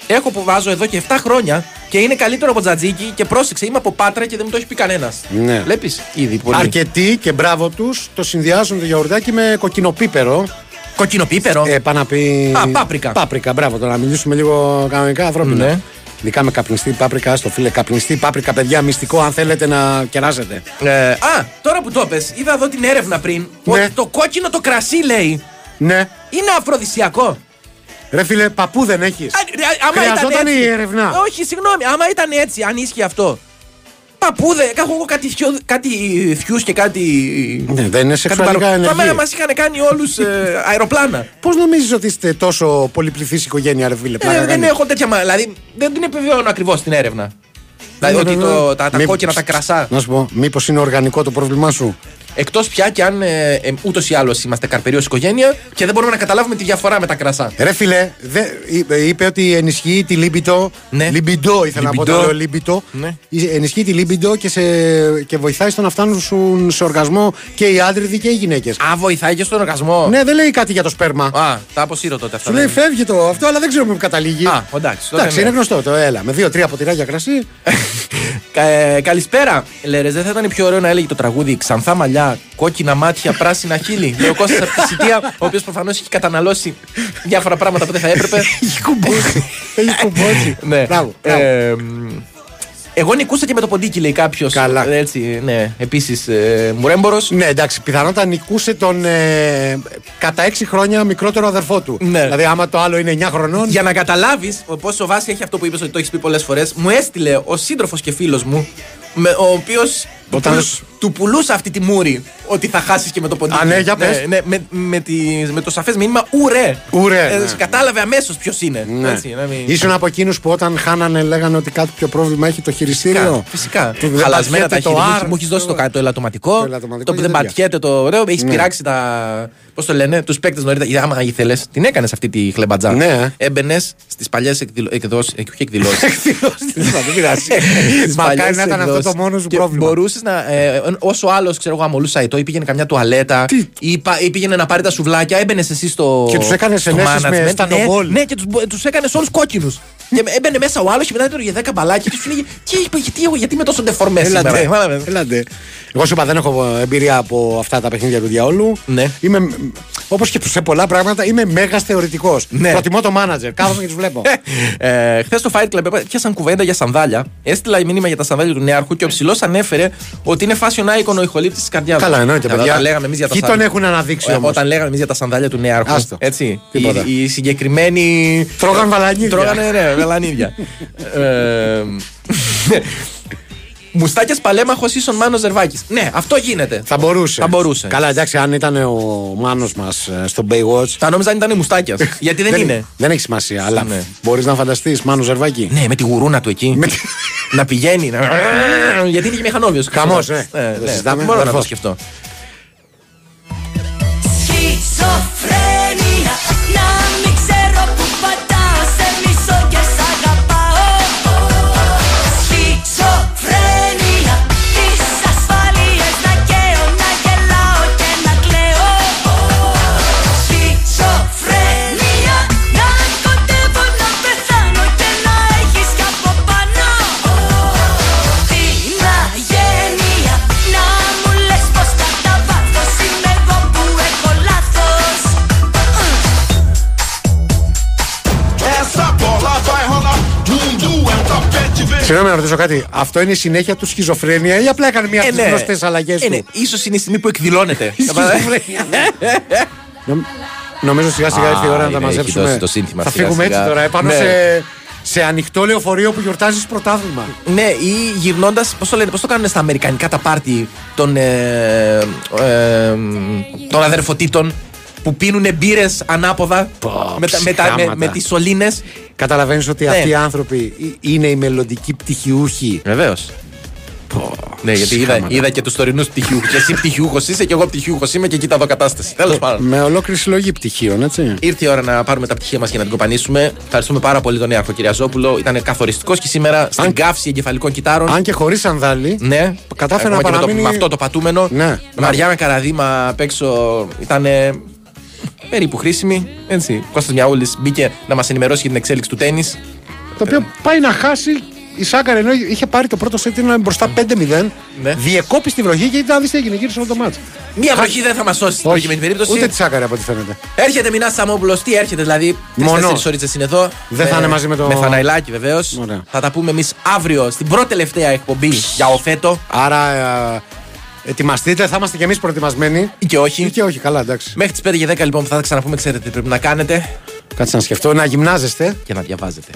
Έχω που βάζω εδώ και 7 χρόνια και είναι καλύτερο από τζατζίκι και πρόσεξε, είμαι από πάτρα και δεν μου το έχει πει κανένας. Ναι. Βλέπεις ήδη πολύ. Αρκετοί και μπράβο τους το συνδυάζουν το γιαουρτάκι με κοκκινοπίπερο. Κοκκινοπίπερο; Ε, πάει να πει. Α, πάπρικα. Πάπρικα, μπράβο. Τώρα να μιλήσουμε λίγο κανονικά ανθρώπινα. Ναι. Ειδικά με καπνιστή πάπρικα, στο φίλε. Καπνιστή πάπρικα, παιδιά, μυστικό αν θέλετε να κεράσετε. Ε, α, τώρα που το πες, είδα εδώ την έρευνα πριν ότι το κόκκινο το κρασί λέει Ναι. είναι αφροδισιακό. Ρε φίλε, παππού δεν έχεις. Α, ρε, άμα Χρειαζόταν ήταν έτσι- η έρευνα. Όχι, συγγνώμη, άμα ήταν έτσι, αν ίσχυε αυτό. Παππούδε, έχω εγώ κάτι, θιο- κάτι θιούς και κάτι. Ναι, δεν είναι κάτι σεξουαλικά παρο- ενεργοί. Τα μέρα μας είχαν κάνει όλους αεροπλάνα. Πώς νομίζεις ότι είστε τόσο πολυπληθής οικογένεια, ρε φίλε. πλάκα Ε, δεν κάνει; έχω τέτοια. μα- Δηλαδή δεν την επιβεβαιώνω ακριβώς την έρευνα. Δηλαδή ότι το, τα, τα Μη- κόκκινα τα κρασά. Να σου πω, μήπως είναι οργανικό το πρόβλημά σου; Εκτός πια και αν ε, ε, ούτως ή άλλως είμαστε καρπεριό οικογένεια και δεν μπορούμε να καταλάβουμε τη διαφορά με τα κρασά. Ρε φίλε, δε, είπε, είπε ότι ενισχύει τη λίμπητο. Ναι. Λιμπιντό ήθελα να πω Λιμπιντό. το λέω λίμπητο. Ναι. Ενισχύει τη λίμπιντο και, σε, και βοηθάει στο να φτάνουν σου- σε οργασμό και οι άντρες και οι γυναίκες. Α, βοηθάει και στον οργασμό. Ναι, δεν λέει κάτι για το σπέρμα. Α, τα αποσύρω τότε αυτά. Σου λέει δεν- φεύγει το αυτό, αλλά δεν ξέρουμε που καταλήγει. Α, εντάξει. τότε Εντάξει, ναι. είναι γνωστό το έλα. Με δύο-τρία ποτηράκια κρασί. [LAUGHS] Κα- ε, καλησπέρα. Λέρε, δεν θα ήταν πιο ωραίο να έλεγε το τραγούδι Ξανθά μαλλιά, κόκκινα μάτια, πράσινα χείλη. Λέει ο Κώστας από τη Σιτία, ο οποίος προφανώς έχει καταναλώσει διάφορα πράγματα που δεν θα έπρεπε. Έχει κουμπώσει. Έχει κουμπώσει. ναι. Μπράβο, μπράβο. Ε, μ, εγώ νικούσα και με το ποντίκι, λέει κάποιος. Καλά. Έτσι, ναι. Επίσης, ε, μουρέμπορος. Ναι, εντάξει, πιθανότατα νικούσε τον ε, κατά 6 χρόνια μικρότερο αδερφό του. Ναι. Δηλαδή, άμα το άλλο είναι 9 χρονών. Για να καταλάβεις πόσο βάση έχει αυτό που είπες ότι το έχεις πει πολλές φορές, μου έστειλε ο σύντροφος και φίλος μου, με, ο οποίος του, Όταν- πουλού- του πουλούσε αυτή τη μούρη ότι θα χάσεις και με το ποντίκι. Α, ναι, για πες. ναι, με, με, τη, με το σαφές μήνυμα ουρέ. Ουρέ, Ε, ναι. Κατάλαβε αμέσως ποιος είναι. Ναι. Έτσι, να μην- Ήσουν από εκείνους που όταν χάνανε λέγανε ότι κάτι πιο πρόβλημα έχει το χειριστήριο; Φυσικά. Του δεν Χαλασμένα τα πατιέται το χέρια. R. Μου έχεις δώσει το, το ελαττωματικό. Το ελαττωματικό Το που και δεν τέτοια. πατιέται το ωραίο. Έχεις Ναι. πειράξει τα. Πώς το λένε, τους παίκτες νωρίτερα. Άμα ήθελες, την έκανες αυτή τη χλεμπατζά. Ναι. Έμπαινες στις παλιές εκδηλώσει. Όχι εκδηλώσεις. Δεν πειράζει. [LAUGHS] Μακάρι να ήταν αυτό το μόνος σου πρόβλημα. Μπορούσες να. Ε, όσο άλλος ξέρω εγώ αμολούσα ετώ ή πήγαινε καμιά τουαλέτα ή, πα- ή πήγαινε να πάρει τα σουβλάκια, έμπαινες εσύ στο. Και τους έκανες στο ενέσεις με management. στανοβόλ. Ναι, ναι, και τους τους έκανες όλους κόκκινους. Και έμπαινε μέσα ο άλλος και μετά έτρωγε 10 μπαλάκια και του λέγε Τι, γιατί, εγώ- γιατί είμαι τόσο ντεφορμέ σήμερα. Έλατε, Κατάλαβες. έλατε. Εγώ σου είπα δεν έχω εμπειρία από αυτά τα παιχνίδια του διαόλου. Ναι. Είμαι, όπως και σε πολλά πράγματα, είμαι μέγας θεωρητικός. Ναι. Προτιμώ το μάνατζερ. Κάθομαι και τους βλέπω. [LAUGHS] Ε, Χθες στο Fight Club πιάσαν κουβέντα για σανδάλια. Έστειλα μήνυμα για τα σανδάλια του Νέαρχου και ο ψηλός ανέφερε ότι είναι fashion icon ο ηχολήπτης της καρδιάς Καλά, εννοείται, παιδιά. Όταν λέγαμε εμείς για τα Ποιοι τον σανδάλια. έχουν αναδείξει Ε, όμως; Όταν λέγαμε εμείς για τα σανδάλια του Νέαρχου. Άστο. Έτσι. Τίποτα. Οι, οι συγκεκριμένοι. Τρώγαν βαλανίδια. Τρώγανε, ναι, βαλανίδια. [LAUGHS] ε, Μουστάκια παλέμαχο ίσον Μάνος Ζερβάκης. Ναι, αυτό γίνεται. Θα μπορούσε. Θα μπορούσε. Καλά, εντάξει, αν ήταν ο Μάνος μας στο Baywatch. Θα νόμιζα αν ήταν μουστάκιας. [LAUGHS] Γιατί δεν είναι. Δεν έχει σημασία, αλλά Ναι. μπορείς να φανταστείς Μάνος Ζερβάκη. Ναι, με τη γουρούνα του εκεί. να πηγαίνει. Να... Γιατί είναι και μηχανόβιος. Χαμός, ε. Δεν συζητάμε, Μπορώ να το αδερφός. σκεφτώ. Σχιζοφρένεια Συγγνώμη να ρωτήσω κάτι. Αυτό είναι η συνέχεια του σχιζοφρένεια ή απλά έκανε μία από Ε, τις ναι. γνωστές αλλαγές Ε, ναι. του; Ίσως είναι η στιγμή που εκδηλώνεται. [LAUGHS] Νομ- Νομίζω σιγά σιγά Α, ήρθε η ώρα να τα είναι, έχει μαζέψουμε. δώσει το σύνθημα Θα σιγά φύγουμε έτσι σιγά. τώρα, επάνω Ναι. σε, σε ανοιχτό λεωφορείο που γιορτάζεις πρωτάθλημα. Ναι, ή γυρνώντας, πώς το λένε, πώς το κάνουν στα αμερικανικά τα πάρτι των, ε, ε, των αδερφοτήτων; Που πίνουν μπύρες ανάποδα με, τα- με, τα- με, ψυχάματα. με τις σωλήνες. Καταλαβαίνεις ότι Ναι. αυτοί οι άνθρωποι ε- είναι οι μελλοντικοί πτυχιούχοι; Βεβαίως. Ναι, γιατί είδα, ψυχάματα. είδα και τους τωρινούς πτυχιούχους. Και εσύ πτυχιούχος είσαι και εγώ πτυχιούχος είμαι και κοίτα εδώ κατάσταση. Τέλος πάντων. Με ολόκληρη συλλογή πτυχίων, έτσι. Ήρθε η ώρα να πάρουμε τα πτυχία μας και να την κοπανίσουμε. Ευχαριστούμε πάρα πολύ τον Ιάκο Κυριαζόπουλο. Ήταν καθοριστικός και σήμερα στην καύση εγκεφαλικών κυτάρων. Αν και χωρίς σανδάλι. Ναι, Κατάφερε Ακόμα να και με, το, παραμείνει- με αυτό το πατούμενο. Ναι. Με Μαριάννα Καραδίμα απ' έξω ήταν περίπου χρήσιμη. Έτσι. Κώστας Μιαούλης μπήκε να μας ενημερώσει για την εξέλιξη του τέννις. Το οποίο πάει να χάσει η Σάκαρ ενώ είχε πάρει το πρώτο σετ ήταν μπροστά 5-0. Ναι. Διεκόπη στη βροχή και ήταν δεις τι έγινε, γύρισε όλο το μάτσο. Μία βροχή δεν θα μας σώσει στην Όχι, προκειμένη περίπτωση. Ούτε τη Σάκαρ από ό,τι φαίνεται. Έρχεται Μινά Σαμόπουλος, τι έρχεται δηλαδή. Μόνο. Τρει-τέσσερι ώρες είναι εδώ. Δεν θα είναι μαζί με το- Με φαναϊλάκι βεβαίως. Ωραία. Θα τα πούμε εμείς αύριο στην πρώτη τελευταία εκπομπή για οφέτο. Άρα ε, ετοιμαστείτε, θα είμαστε κι εμείς προετοιμασμένοι. Ή και όχι. Ή και όχι, καλά, εντάξει. Μέχρι τις 5 και 10 λοιπόν που θα τα ξαναπούμε, ξέρετε τι πρέπει να κάνετε Κάτσε να σκεφτώ, να γυμνάζεστε. και να διαβάζετε.